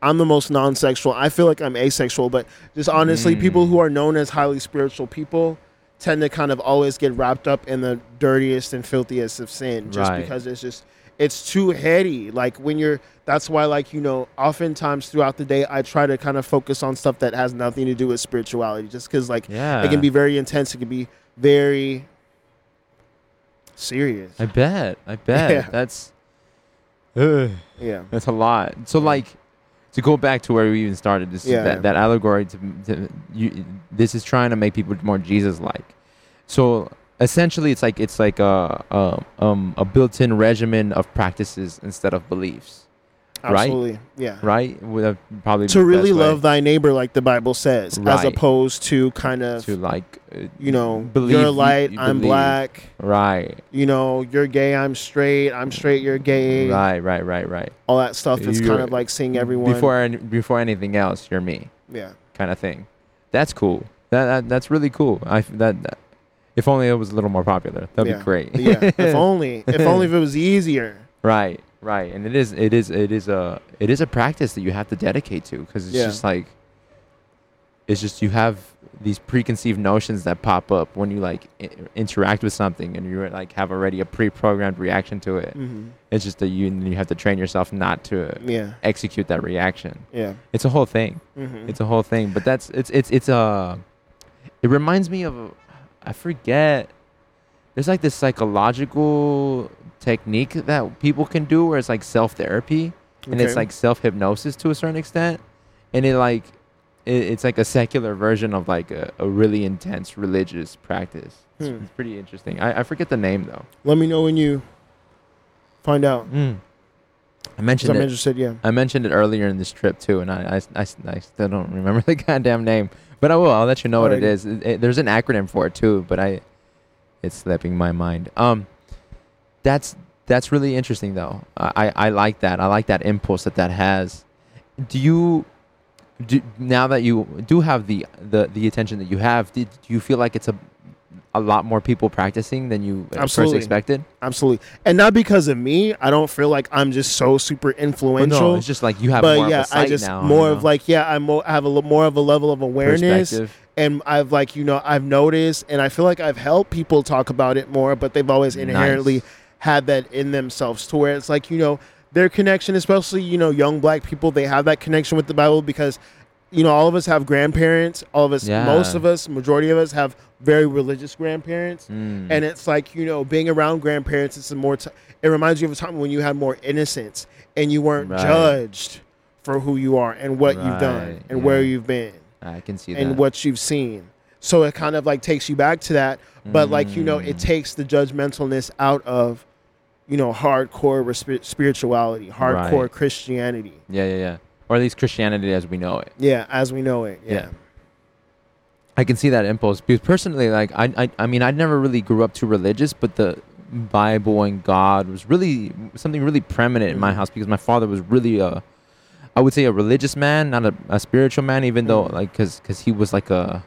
I'm the most non-sexual. I feel like I'm asexual, but just honestly, Mm. people who are known as highly spiritual people tend to kind of always get wrapped up in the dirtiest and filthiest of sin, just Right. because it's just, it's too heady. Like when you're, that's why, like you know, oftentimes throughout the day, I try to kind of focus on stuff that has nothing to do with spirituality, just because, like. yeah. It can be very intense. It can be very serious. I bet. I bet. Yeah. That's. Ugh. yeah. That's a lot. So like to go back to where we even started, this Yeah. that, that allegory to, to you, this is trying to make people more Jesus like. So essentially it's like it's like a, a um a built-in regimen of practices instead of beliefs. Right? Yeah. Right? Would that probably To really love thy neighbor, like the Bible says, as opposed to kind of, to like uh, you know, believe you're you- light, you I'm believe. black. Right. You know, you're gay, I'm straight. I'm straight, you're gay. Right, right, right, right. All that stuff is You're- kind of like seeing everyone. Before before anything else, you're me. yeah. kind of thing. That's cool. That, that that's really cool. I that, that if only it was a little more popular. That'd Yeah. be great. yeah. If only. If only if it was easier. right, Right, and it is it is it is a it is a practice that you have to dedicate to because it's Yeah. just like it's just you have these preconceived notions that pop up when you like I- interact with something and you like have already a pre-programmed reaction to it. hmm It's just that you you have to train yourself not to Yeah. execute that reaction. Yeah. It's a whole thing. hmm It's a whole thing. But that's it's it's it's a. It reminds me of, a- I forget. There's like this psychological technique that people can do where it's like self therapy and it's like self hypnosis to a certain extent, and it like it, it's like a secular version of like a, a really intense religious practice. It's, Hmm. it's pretty interesting. I, I forget the name though. Let me know when you find out. Mm. I mentioned I'm it. interested. Yeah. I mentioned it earlier in this trip too, and I, I, I, I still don't remember the goddamn name, but I will. I'll let you know what it Alrighty. It- it- there's an acronym for it too, but I, it's slipping my mind. Um, that's that's really interesting though. I, I I like that. I like that impulse that that has. Do you, do now that you do have the the the attention that you have, did do you feel like it's a a lot more people practicing than you at first Absolutely. expected? Absolutely. And not because of me. I don't feel like I'm just so super Well, influential. no, it's just like you have but more yeah, of a sight I just now. more you of like yeah, I'm mo- I have a little more of a level of awareness, and I've like you know I've noticed, and I feel like I've helped people talk about it more, but they've always inherently Nice. had that in themselves to where it's like you know their connection, especially you know young black people, they have that connection with the Bible because you know all of us have grandparents, all of us, Yeah. most of us, majority of us have very religious grandparents. Mm. And it's like, you know, being around grandparents, it's a more, t- it reminds you of a time when you had more innocence and you weren't Right. judged for who you are and what you've done Right, and where you've been I can see that. and what you've seen. So it kind of like takes you back to that. But like, you know, it Mm. takes the judgmentalness out of, you know, hardcore spirituality, hardcore Right. Christianity. Yeah, yeah, yeah. Or at least Christianity as we know it. Yeah, as we know it. Yeah. Yeah. I can see that impulse because personally, like I, I, I mean, I never really grew up too religious, but the Bible and God was really something really preeminent in my Mhm. house because my father was really a, I would say a religious man, not a, a spiritual man, even though Mhm. like because because he was like a,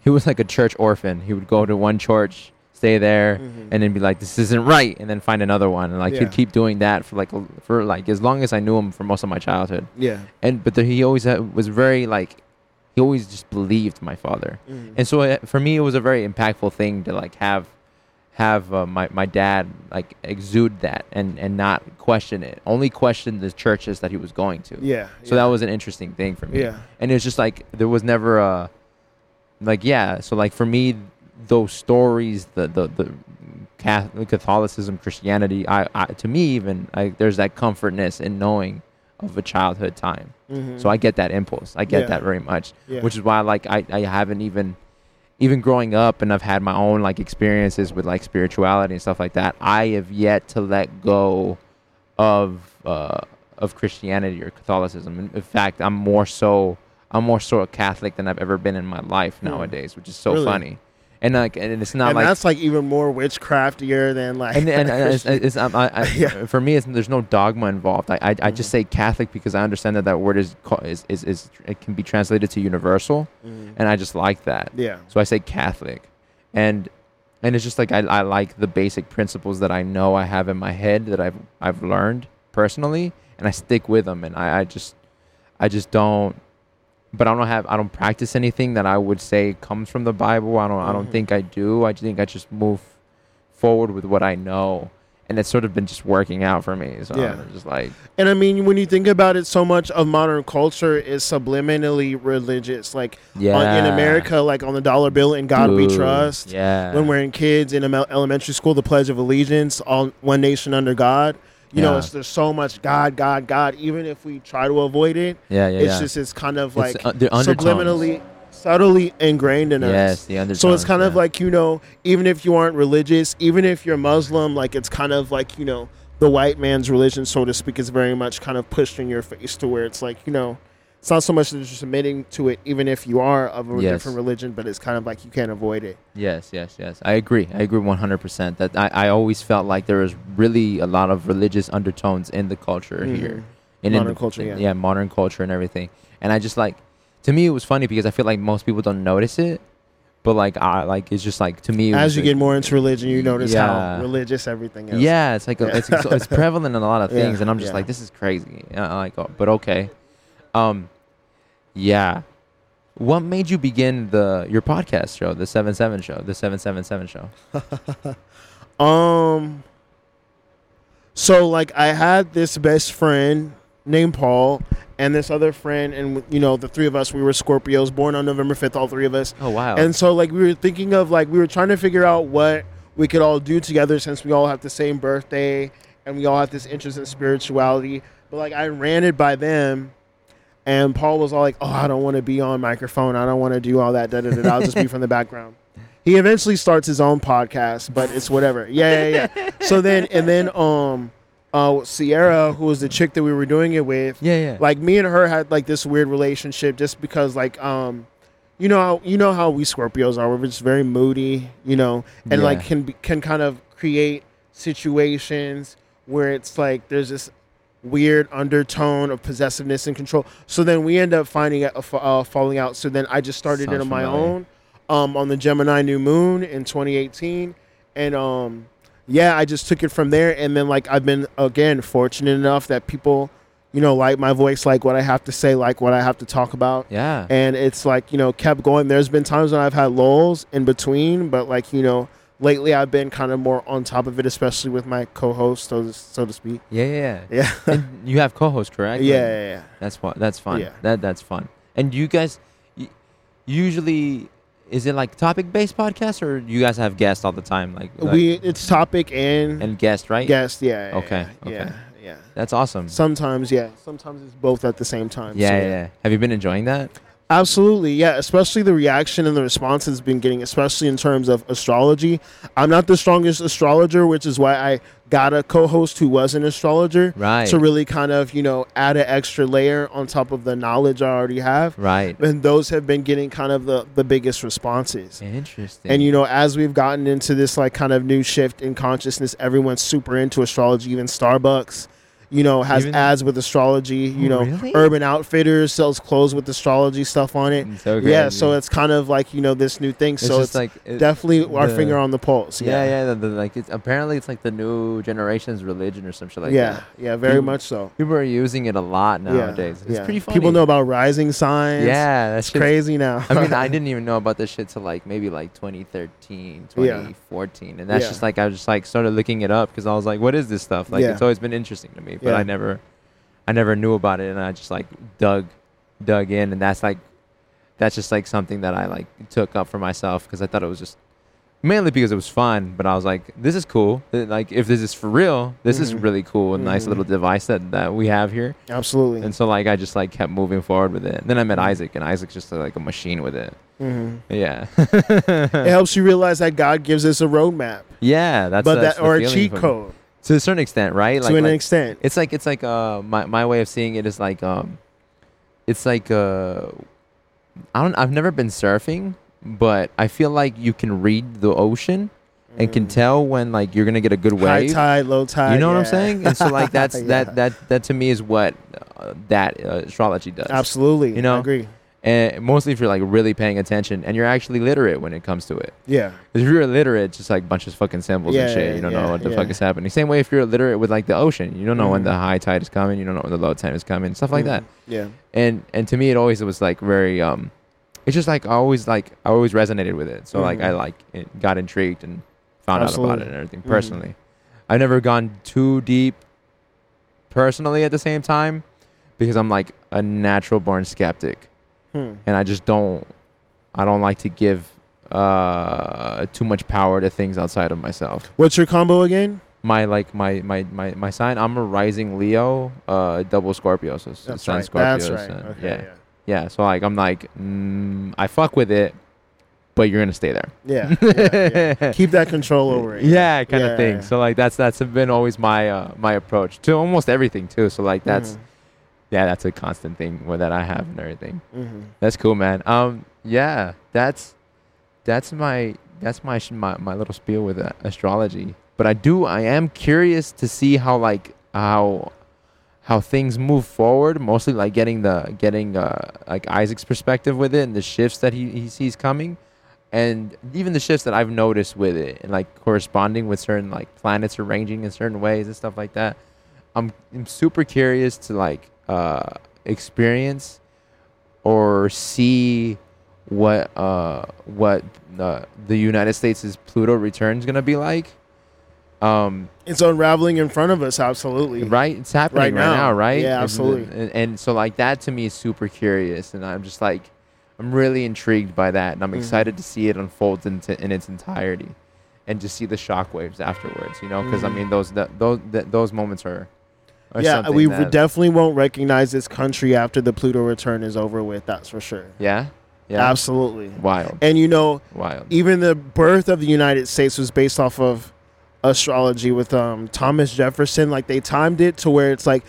he was like a church orphan. He would go to one church, stay there, Mhm. and then be like, "This isn't right," and then find another one, and like Yeah. he'd keep doing that for like for like as long as I knew him for most of my childhood yeah. and but the, he always had, was very like he always just believed my father Mhm. and so it, for me it was a very impactful thing to like have have uh, my, my dad like exude that and and not question it only question the churches that he was going to yeah. so that was an interesting thing for me Yeah. and it was just like there was never a like yeah so like for me those stories the the the Catholic, Catholicism Christianity I, I to me even I, there's that comfortness in knowing of a childhood time Mhm. so I get that impulse. I get Yeah. that very much, Yeah. which is why like I, I haven't even even growing up and I've had my own like experiences with like spirituality and stuff like that. I have yet to let go of uh, of Christianity or Catholicism. In, fact, I'm more so I'm more so a Catholic than I've ever been in my life Hmm. nowadays, which is so Really? funny. And like and it's not and like that's like even more witchcraftier than like and, and, and it's, it's, um, I, I, Yeah. for me, it's, there's no dogma involved. I, I, I just say Catholic because I understand that that word is, is, is, is it can be translated to universal, Mhm. and I just like that. yeah. So I say Catholic, and and it's just like I, I like the basic principles that I know I have in my head that I've I've learned personally, and I stick with them, and I, I just I just don't. But I don't have I don't practice anything that I would say comes from the Bible. I don't I don't Mhm. think I do. I think I just move forward with what I know, and it's sort of been just working out for me. So Yeah. I'm just like And I mean, when you think about it, so much of modern culture is subliminally religious. Like yeah on, in America, like on the dollar bill, "In God We Trust." Yeah. When we're in kids in elementary school, the Pledge of Allegiance, all one nation under God. You know, Yeah. it's, there's so much God, God, God. Even if we try to avoid it, yeah yeah it's yeah. just it's kind of like uh, subliminally, subtly ingrained in us. Yes, the undertones. So it's kind of like, you know, even if you aren't religious, even if you're Muslim, like it's kind of like, you know, the white man's religion, so to speak, is very much kind of pushed in your face to where it's like, you know, it's not so much that you're submitting to it, even if you are of a Yes. different religion, but it's kind of like you can't avoid it. Yes, yes, yes. I agree. I agree 100%. That I, I always felt like there was really a lot of religious undertones in the culture Mhm. here. And in Modern the- culture, yeah. modern culture and everything. And I just like, to me, it was funny because I feel like most people don't notice it. but like I like it's just like to me As you a- get more into religion, you notice Yeah. how religious everything is. Yeah, it's like a, Yeah. it's it's, prevalent in a lot of Yeah, things, and I'm just yeah. like, this is crazy. Uh, like, oh, but okay, um, yeah. What made you begin the your podcast show, the Seven Seven Show, the Seven Seven Seven Show? Um. So like I had this best friend named Paul, and this other friend, and you know the three of us we were Scorpios, born on November fifth, all three of us. Oh wow! And so like we were thinking of like we were trying to figure out what we could all do together since we all have the same birthday and we all have this interest in spirituality. But like I ran it by them. And Paul was all like, "Oh, I don't want to be on microphone. I don't want to do all that. Da, da, da. I'll just be from the background." He eventually starts his own podcast, but it's whatever. Yeah, yeah, yeah. so then, and then, um, uh, Sierra, who was the chick that we were doing it with, yeah, yeah. like me and her had like this weird relationship just because like um you know how you know how we Scorpios are we're just very moody you know and like Yeah. can be, can kind of create situations where it's like there's this weird undertone of possessiveness and control so then we end up finding a, uh, falling out so then I just started it Sounds on my own um on the Gemini new moon in 2018 and um yeah I just took it from there and then like I've been again fortunate enough that people you know, like my voice, like what I have to say, like what I have to talk about. yeah. And it's like, you know, kept going. There's been times when I've had lulls in between, but like, you know, lately I've been kind of more on top of it, especially with my co host, so to, so to speak. yeah, yeah, yeah. Yeah. and you have co-host, correct? yeah, Like, yeah, yeah. That's fun. That's fun. Yeah. That that's fun. And you guys, y- usually, is it like topic-based podcast, or you guys have guests all the time? Like, like- We, it's topic and, and guest, right? guest. Yeah. yeah, Okay, Yeah. okay. Yeah. That's awesome. Sometimes, yeah. Sometimes it's both at the same time. yeah, so, yeah, yeah. Have you been enjoying that? Absolutely, yeah. Especially the reaction and the response has been getting, especially in terms of astrology. I'm not the strongest astrologer, which is why I got a co-host who was an astrologer Right. to really kind of you know add an extra layer on top of the knowledge I already have. right. And those have been getting kind of the the biggest responses. Interesting. And you know, as we've gotten into this like kind of new shift in consciousness, everyone's super into astrology. Even Starbucks, you know, has Even- ads with astrology. You Oh, know, really? Urban Outfitters sells clothes with astrology stuff on it. so Yeah, so it's kind of like you know this new thing. it's so it's like it- definitely our finger on the pulse. Yeah, Yeah, yeah. the, the, like it's apparently it's like the new generation's religion or some shit like yeah, that. yeah, yeah, very People- much so. People are using it a lot nowadays. yeah, It's pretty funny. People know about rising signs. Yeah, it's that's crazy now. I mean, I didn't even know about this shit till like maybe like 2013, Yeah. 2014, and that's just like I was just like started looking it up because I was like, what is this stuff? Like it's always been interesting to me, but Yeah. I never, I never knew about it, and I just like dug, dug in, and that's like, that's just like something that I like took up for myself because I thought it was just mainly because it was fun, but I was like, this is cool. Uh, Like if this is for real, this is Mhm. really cool, a nice Mhm. little device that that we have here. Absolutely. And so like I just like kept moving forward with it. then I Mm-hmm. met Isaac, and Isaac's just uh, like a machine with it. hmm Yeah. It helps you realize that God gives us a roadmap, yeah, that's but that's that or a cheat code to a certain extent, right? to an like, extent. it's like it's like uh my my way of seeing it is like um, it's like uh, I don't I've never been surfing, but I feel like you can read the ocean and can Mhm. tell when like you're gonna get a good wave. high tide, low tide. You know what I'm saying? And so like that's Yeah. that that that to me is what uh, that uh, astrology does. Absolutely, You know? I agree. And mostly if you're like really paying attention and you're actually literate when it comes to it. Yeah, if you're illiterate, it's just like a bunch of fucking symbols and Yeah, shit. You don't know what the yeah. fuck is happening. Same way if you're illiterate with like the ocean, you don't know when Mhm. the high tide is coming. You don't know when the low tide is coming. Stuff like Mhm. that. Yeah, And and to me, it always was like very um, it's just like I always like I always resonated with it. So like I Mhm. like it got intrigued and found out about it and everything Mhm. personally. I've never gone too deep personally at the same time because I'm like a natural born skeptic Hmm. and I just don't I don't like to give uh too much power to things outside of myself. What's your combo again? My like my my my, my sign I'm a rising Leo, uh double Scorpio, so That's right. Scorpio. That's right. Okay, yeah. yeah. So like I'm like mm, I fuck with it, but you're gonna stay there. yeah, yeah, yeah. Keep that control over it. Yeah, kind Yeah, of thing. yeah. So like that's that's been always my uh my approach to almost everything too. So like that's Mhm. Yeah, that's a constant thing where that I have and everything. Mhm. That's cool, man. Um, yeah, that's that's my that's my sh- my, my little spiel with uh, astrology. But I do I am curious to see how like how how things move forward. Mostly like getting the getting uh like Isaac's perspective with it and the shifts that he he sees coming. and even the shifts that I've noticed with it, and like corresponding with certain like planets arranging in certain ways and stuff like that. I'm I'm super curious to like uh experience or see what uh what uh, the United States' Pluto return is gonna be like. Um, It's unraveling in front of us. Absolutely. right, it's happening Right right, now. now. right? Yeah, absolutely. And, and so like that to me is super curious, and I'm just like, I'm really intrigued by that, and I'm Mhm. excited to see it unfold into in its entirety, and just see the shockwaves afterwards. You know, because I Mhm. mean those that those that, those moments are. Yeah, we that- definitely won't recognize this country after the Pluto return is over with. That's for sure. Yeah. Yeah. Absolutely. Wild. And you know, Wild. even the birth of the United States was based off of astrology with um, Thomas Jefferson. Like they timed it to where it's like,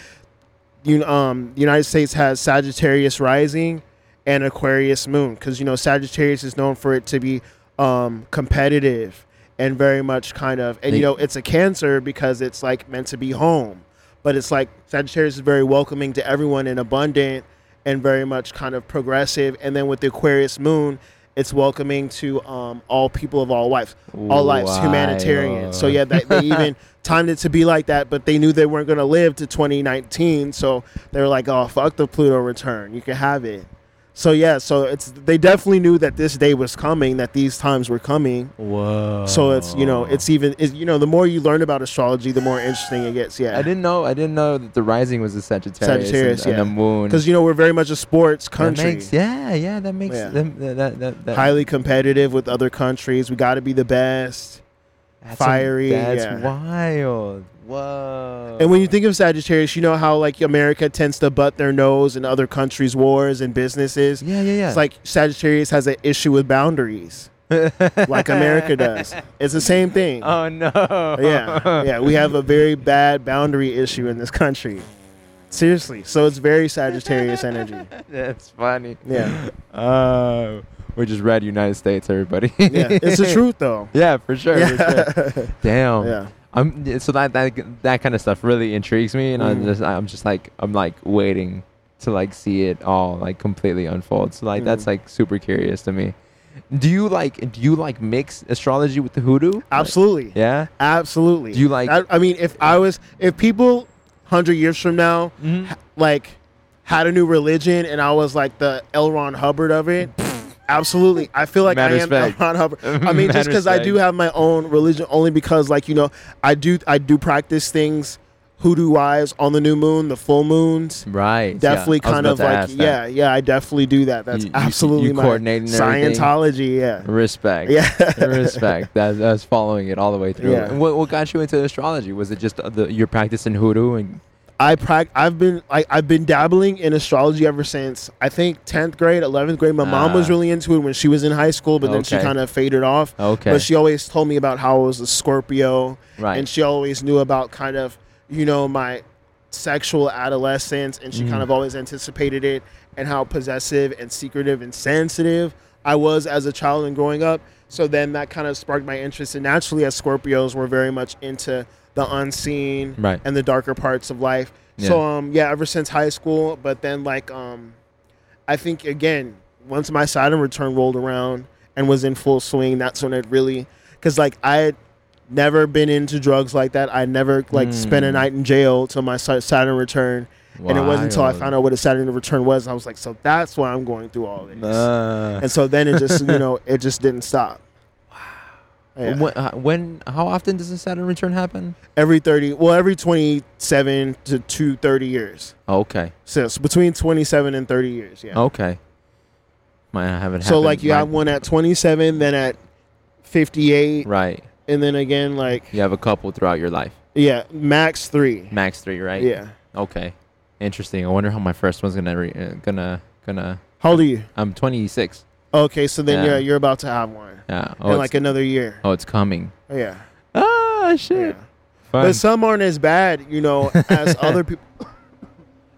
you um, the United States has Sagittarius rising and Aquarius moon because you know Sagittarius is known for it to be um, competitive and very much kind of, and you know it's a Cancer because it's like meant to be home, but it's like Sagittarius is very welcoming to everyone and abundant and very much kind of progressive. And then with the Aquarius moon, it's welcoming to um, all people of all lives, all lives, humanitarian. So yeah, they, they even timed it to be like that, but they knew they weren't going to live to 2019, so they were like, "Oh, fuck the Pluto return, you can have it." So yeah, so it's they definitely knew that this day was coming, that these times were coming. Whoa. So it's you know it's even it's, you know the more you learn about astrology, the more interesting it gets. Yeah, I didn't know. I didn't know that the rising was a Sagittarius, Sagittarius, and, and the moon. because you know we're very much a sports That country. makes- yeah, yeah, that makes Yeah. them that that that, highly competitive with other countries. We got to be the best. that's fiery, that's yeah. wild. Whoa. And when you think of Sagittarius, you know how like America tends to butt their nose in other countries' wars and businesses. yeah, yeah, yeah. It's like Sagittarius has an issue with boundaries, like America does. It's the same thing. oh no. yeah, yeah. We have a very bad boundary issue in this country. Seriously, so it's very Sagittarius energy. That's funny. Yeah, Uh, we're just read United States, everybody. yeah. It's the truth though. Yeah, for sure. For sure. Yeah, Damn. yeah. I'm so that that that kind of stuff really intrigues me, and I'm Mm. just I'm just like I'm like waiting to like see it all like completely unfold. So like that's Mm. like super curious to me. Do you like do you like mix astrology with the hoodoo? Like- Absolutely. yeah. Absolutely. Do you like- I, I mean, if I was, if people hundred years from now, Mm-hmm. like, had a new religion, and I was like the L. Ron Hubbard of it, absolutely. I feel like Mad I am respect. L. Ron Hubbard. I mean, just because I do have my own religion, only because, like, you know, I do, I do practice things hoodoo wise on the new moon, the full moons. Right. Definitely, yeah, kind of like, yeah, yeah. I definitely do that. That's You- you- you absolutely my coordinating everything? Scientology. Yeah, Respect. yeah. Respect. That, that's following it all the way through. Yeah. And what, what got you into astrology? Was it just the, you're practicing hoodoo and I prac- I've been like I've been dabbling in astrology ever since I think tenth grade, eleventh grade. My mom was Ah. really into it when she was in high school, but then she kind of faded off. okay, But she always told me about how I was a Scorpio, right? and she always knew about kind of you know my sexual adolescence, and she Mhm. kind of always anticipated it and how possessive and secretive and sensitive I was as a child and growing up. So then that kind of sparked my interest, and naturally, as Scorpios, we're very much into the unseen right. and the darker parts of life. So um yeah, ever since high school, but then like um I think again, once my Saturn return rolled around and was in full swing, that's when it really cuz like I had never been into drugs like that. I never like spent a Mm. night in jail till my Saturn return. And it wasn't until I found out what a Saturn return was, I was like, so that's why I'm going through all this. Uh, and so then it just, you know, it just didn't stop. Yeah. when, uh, when how often does a Saturn return happen? Every 30, well, every 27 to 230 years. Okay. So it's between 27 and 30 years. Yeah. Okay. Mine I haven't. so like you have one at 27, then at 58, Right. and then again like You have a couple throughout your life. yeah, max three. Max three, right? Yeah. Okay. Interesting. I wonder how my first one's gonna re- uh, gonna gonna. How old are you? I'm 26. Okay, so then Yeah. you're you're about to have one Yeah. Oh, in like another year. oh, it's coming. Yeah. Ah, shit. Fun. But some aren't as bad, you know, as other people.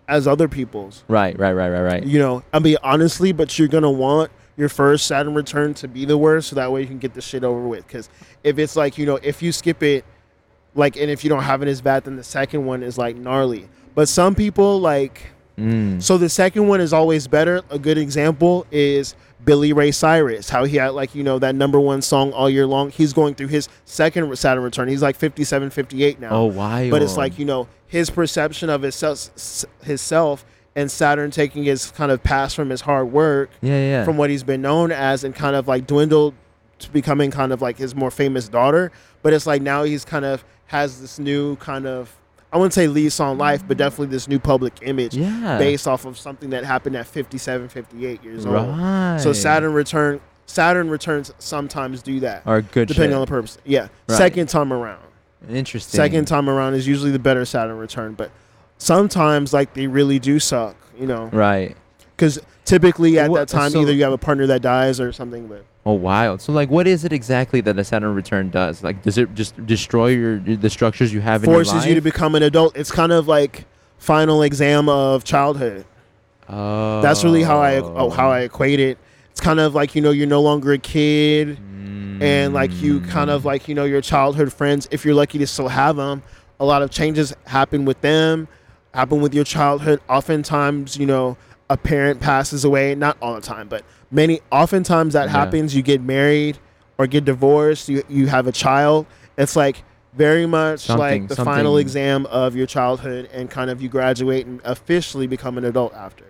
As other people's, right, right, right, right, right. you know. I mean, honestly, but you're gonna want your first Saturn return to be the worst, so that way you can get the shit over with. Because if it's like you know, if you skip it, like, and if you don't have it as bad, then the second one is like gnarly. But some people like, Mm. So the second one is always better. A good example is Billy Ray Cyrus, how he had like, you know, that number one song all year long. He's going through his second Saturn return. He's like 57, 58 now. Oh, wild. But it's like, you know, his perception of his self, his self and Saturn taking his kind of past from his hard work, yeah, yeah. from what he's been known as, and kind of like dwindled to becoming kind of like his more famous daughter. But it's like now he's kind of has this new kind of, I wouldn't say lease on life, but definitely this new public image yeah. based off of something that happened at 57, 58 years old. right. So Saturn return Saturn returns sometimes do that. are good. Depending shit. on the purpose. Yeah. Right. Second time around. Interesting. Second time around is usually the better Saturn return, but sometimes like they really do suck, you know. Right. Cuz typically at What- that time so- either you have a partner that dies or something but Oh, wild. So, like, what is it exactly that a Saturn return does? Like, does it just destroy your the structures you have in your life? forces you to become an adult. It's kind of like final exam of childhood. Oh. That's really how I oh, how I equate it. It's kind of like you know you're no longer a kid. and like you kind Mm. of like you know your childhood friends if you're lucky to still have them a lot of changes happen with them happen with your childhood oftentimes you know a parent passes away not all the time but many oftentimes that Yeah. happens you get married or get divorced you you have a child it's like very much Something- like the final exam of your childhood and kind of you graduate and officially become an adult after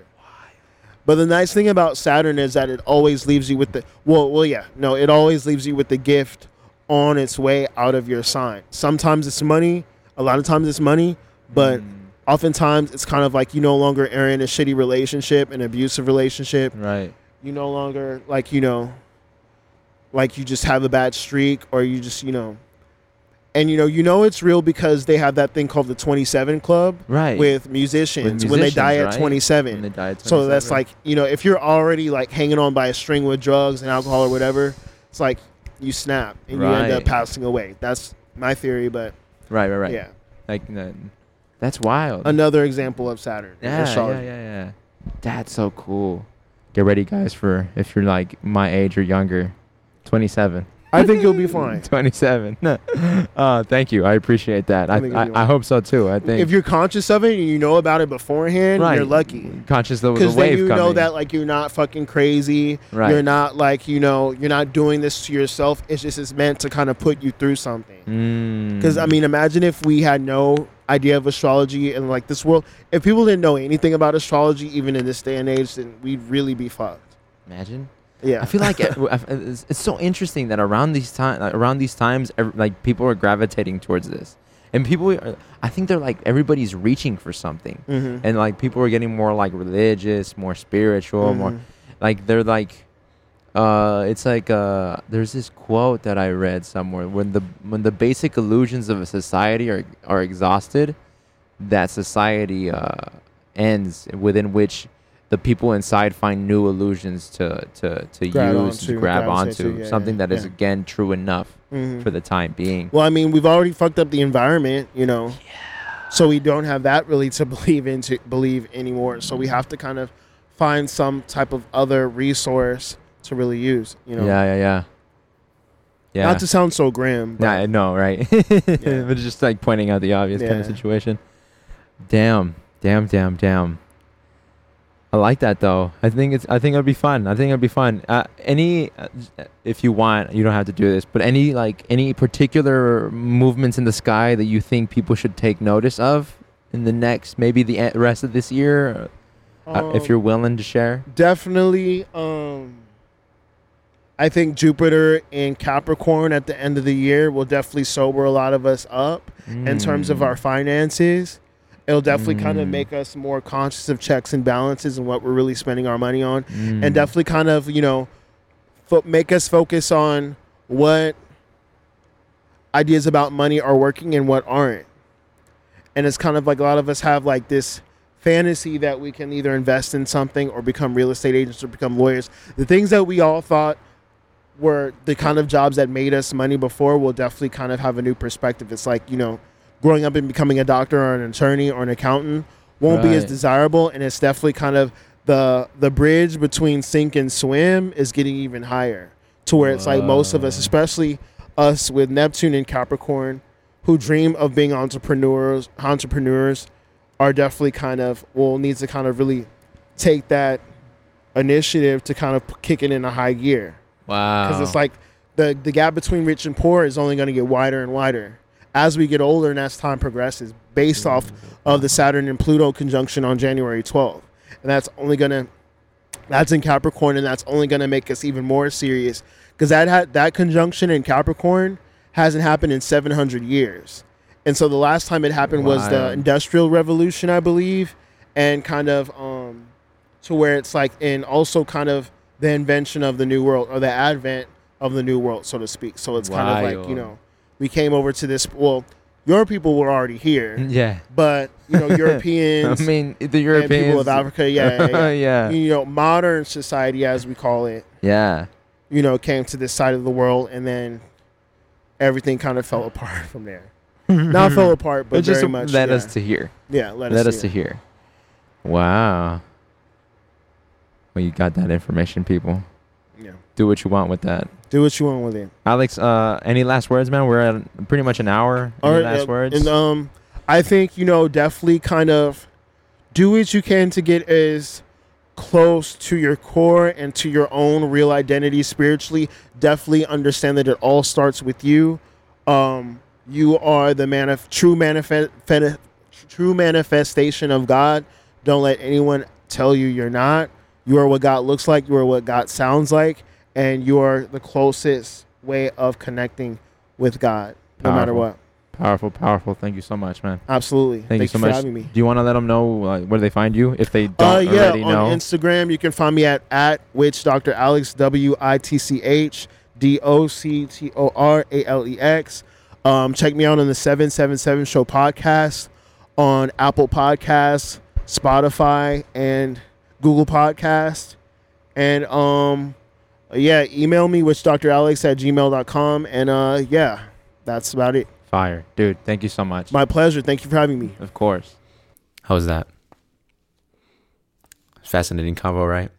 but the nice thing about Saturn is that it always leaves you with the well, well, yeah, no, it always leaves you with the gift on its way out of your sign. Sometimes it's money, a lot of times it's money, but Mm. Oftentimes it's kind of like you no longer are in a shitty relationship, an abusive relationship. Right. You no longer like you know, like you just have a bad streak, or you just you know, and you know you know it's real because they have that thing called the Twenty Seven Club Right. with musicians, With when they die musicians, at twenty seven. When they die at So that's 27. like you know if you're already like hanging on by a string with drugs and alcohol or whatever, it's like you snap and you end up passing away. That's my theory, but right, right, right. yeah, Like, that's wild. another example of Saturn. Yeah, yeah, yeah, yeah. That's so cool. Get ready, guys, for if you're like my age or younger. 27. I think you'll be fine. 27. uh, thank you. I appreciate that. I I, I, I hope so too. I think If you're conscious of it and you know about it beforehand, right. you're lucky. Conscious of the Because wave then you know that like you're not fucking crazy. Right. You're not like you know you're not doing this to yourself. It's just it's meant to kind of put you through something. Mm. Because I mean, imagine if we had no idea of astrology and like this world. If people didn't know anything about astrology, even in this day and age, then we'd really be fucked. imagine. Yeah, I feel like it- it's, it's so interesting that around these time, around these times, ev- like people are gravitating towards this, and people, are, I think they're like everybody's reaching for something, Mhm. and like people are getting more like religious, more spiritual, more Mhm. like they're like uh it's like uh there's this quote that i read somewhere when the when the basic illusions of a society are are exhausted that society uh ends within which the people inside find new illusions to to to Grab use onto, to grab onto to, yeah, something yeah, that is yeah. again true enough Mhm. for the time being Well, I mean, we've already fucked up the environment, you know. So we don't have that really to believe into believe anymore. So we have to kind of find some type of other resource to really use, you know. yeah yeah yeah yeah Not to sound so grim. but- Nah, know, right? But it's just like pointing out the obvious kind of situation. Damn, damn, damn, damn. I like that though. I think it's. I think it'll be fun. I think it'll be fun. Uh, any, uh, if you want, you don't have to do this. But any like any particular movements in the sky that you think people should take notice of in the next, maybe the rest of this year, uh, if Um, you're willing to share. definitely um I think Jupiter in Capricorn at the end of the year will definitely sober a lot of us up in terms of Mm. our finances. It'll definitely kind of Mm. make us more conscious of checks and balances and what we're really spending our money on, Mm. and definitely kind of you know fo- make us focus on what ideas about money are working and what aren't. And it's kind of like a lot of us have like this fantasy that we can either invest in something or become real estate agents or become lawyers. The things that we all thought were the kind of jobs that made us money before will definitely kind of have a new perspective. It's like, you know, growing up and becoming a doctor or an attorney or an accountant won't be as desirable. And it's definitely kind of the the bridge between sink and swim is getting even higher to where it's like most of us especially us with Neptune and Capricorn who dream of being entrepreneurs entrepreneurs are definitely kind of well needs to kind of really take that initiative to kind of kick it in a high gear. Wow. because it's like the the gap between rich and poor is only going to get wider and wider as we get older and as time progresses based off of the Saturn and Pluto conjunction on January 12th and that's only going to that's in Capricorn and that's only going to make us even more serious because that had that conjunction in Capricorn hasn't happened in 700 years. And so the last time it happened was the industrial revolution I believe and kind of um to where it's like and also kind of the invention of the new world or the advent of the new world so to speak. So it's kind of like you know we came over to this well your people were already here yeah. but you know Europeans I mean, the Europeans. people of Africa yeah, yeah, yeah. you know modern society as we call it Yeah. you know came to this side of the world and then everything kind of fell apart from there not fell apart but It just very much led yeah. us to here. yeah led, Led us, us to to here. Wow. Well, you got that information, people. yeah Do what you want with that. Do what you want with it Alex, uh, any last words, man? We're at pretty much an hour. Any right, last uh, words? And um, I think you know definitely kind of do what you can to get as close to your core and to your own real identity spiritually. Definitely understand that it all starts with you. Um, you are the manif- true manifest true manifestation of God. Don't let anyone tell you you're not. You are what God looks like. You are what God sounds like, and you are the closest way of connecting with God, no matter what. powerful, powerful. Thank you so much, man. Absolutely. Thank you so for much. having me. Do you want to let them know uh, where they find you if they don't Uh, yeah, already on know? Instagram you can find me at at Witch Doctor Alex W I T C H D O C T O R A L E X. Um, check me out on the Seven Seven Seven Show podcast on Apple Podcasts, Spotify, and Google Podcast. And um, yeah, email me Witch Doctor Alex at gmail.com. And uh, yeah, that's about it. Fire, dude. Thank you so much. My pleasure. Thank you for having me. of course. How was that? Fascinating convo, right?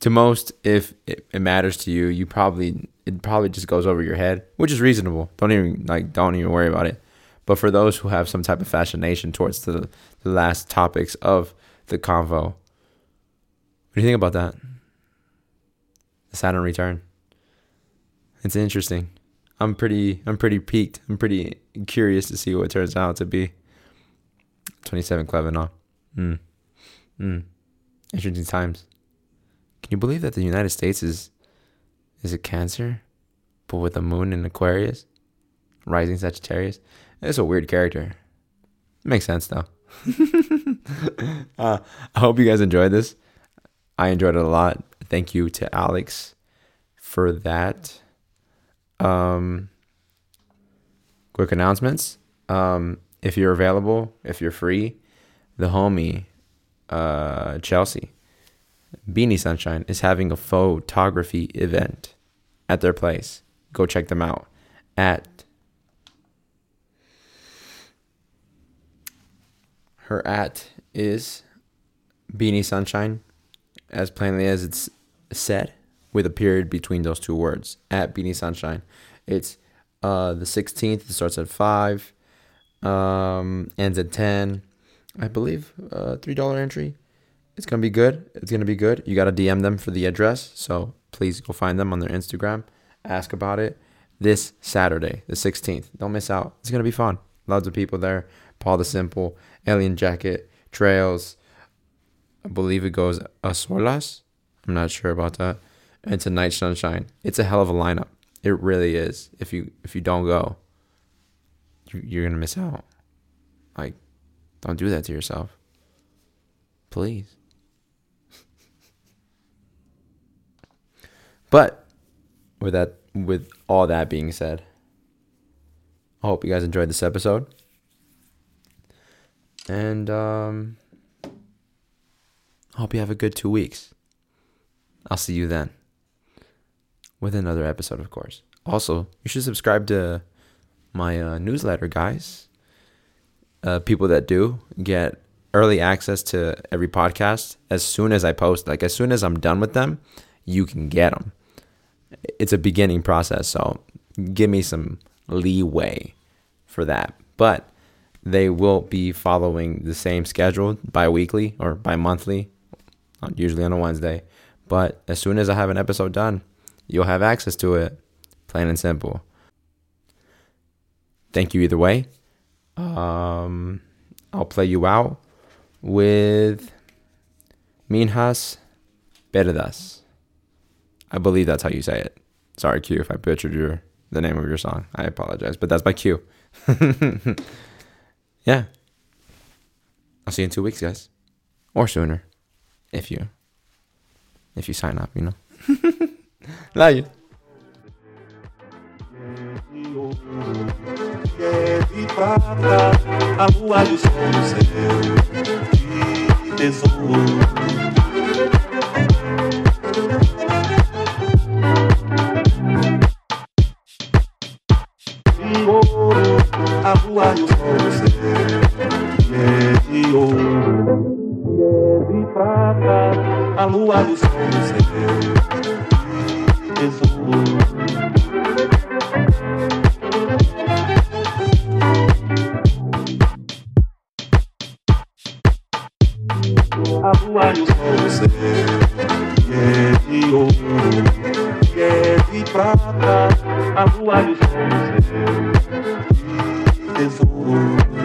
To most, if it, it matters to you, you probably it probably just goes over your head, which is reasonable. Don't even like don't even worry about it. But for those who have some type of fascination towards the the last topics of the convo, what do you think about that? Saturn return. It's interesting. I'm pretty I'm pretty piqued. I'm pretty curious to see what it turns out to be. 27 Clevenon. Mm. Mm. Interesting times. Can you believe that the United States is is a Cancer, but with a moon in Aquarius, rising Sagittarius? It's a weird character. Makes sense though. uh, I hope you guys enjoyed this. I enjoyed it a lot. Thank you to Alex for that. Um, quick announcements. Um, if you're available, if you're free, the homie uh, Chelsea Beanie Sunshine is having a photography event at their place. Go check them out at her at is Beanie Sunshine, as plainly as it's said, with a period between those two words. At Beanie Sunshine, it's uh, the 16th. It starts at five, um, ends at 10. I believe uh, three dollar entry. It's gonna be good. It's gonna be good. You gotta DM them for the address, so please go find them on their Instagram. Ask about it this Saturday, the 16th. Don't miss out. It's gonna be fun. Lots of people there. Paul the Simple, Alien Jacket, Trails. I believe it goes a solas. I'm not sure about that. And Tonight Sunshine. It's a hell of a lineup. It really is. If you if you don't go, you- you're gonna miss out. Like, don't do that to yourself. Please. but with that with all that being said, I hope you guys enjoyed this episode. And um I hope you have a good two weeks. I'll see you then. With another episode, of course. Also, you should subscribe to my uh, newsletter, guys. Uh, people that do get early access to every podcast as soon as I post. Like as soon as I'm done with them, you can get them. It's a beginning process, so give me some leeway for that. But they will be following the same schedule bi-weekly or bi-monthly, uh, usually on a Wednesday. But as soon as I have an episode done, you'll have access to it, plain and simple. Thank you either way. Um, I'll play you out with Minhas Perdas. I believe that's how you say it. Sorry, Q, if I butchered your the name of your song. I apologize, but that's by Q. yeah. I'll see you in two weeks, guys, or sooner, if you if you sign up. You know. Love you. é de prata, a lua e o sol no céu de tesouro. Prata, a lua o sol no céu de tesouro. a lua e o sol céu, que é de ouro, que é de prata, a lua e o sol de tesouro.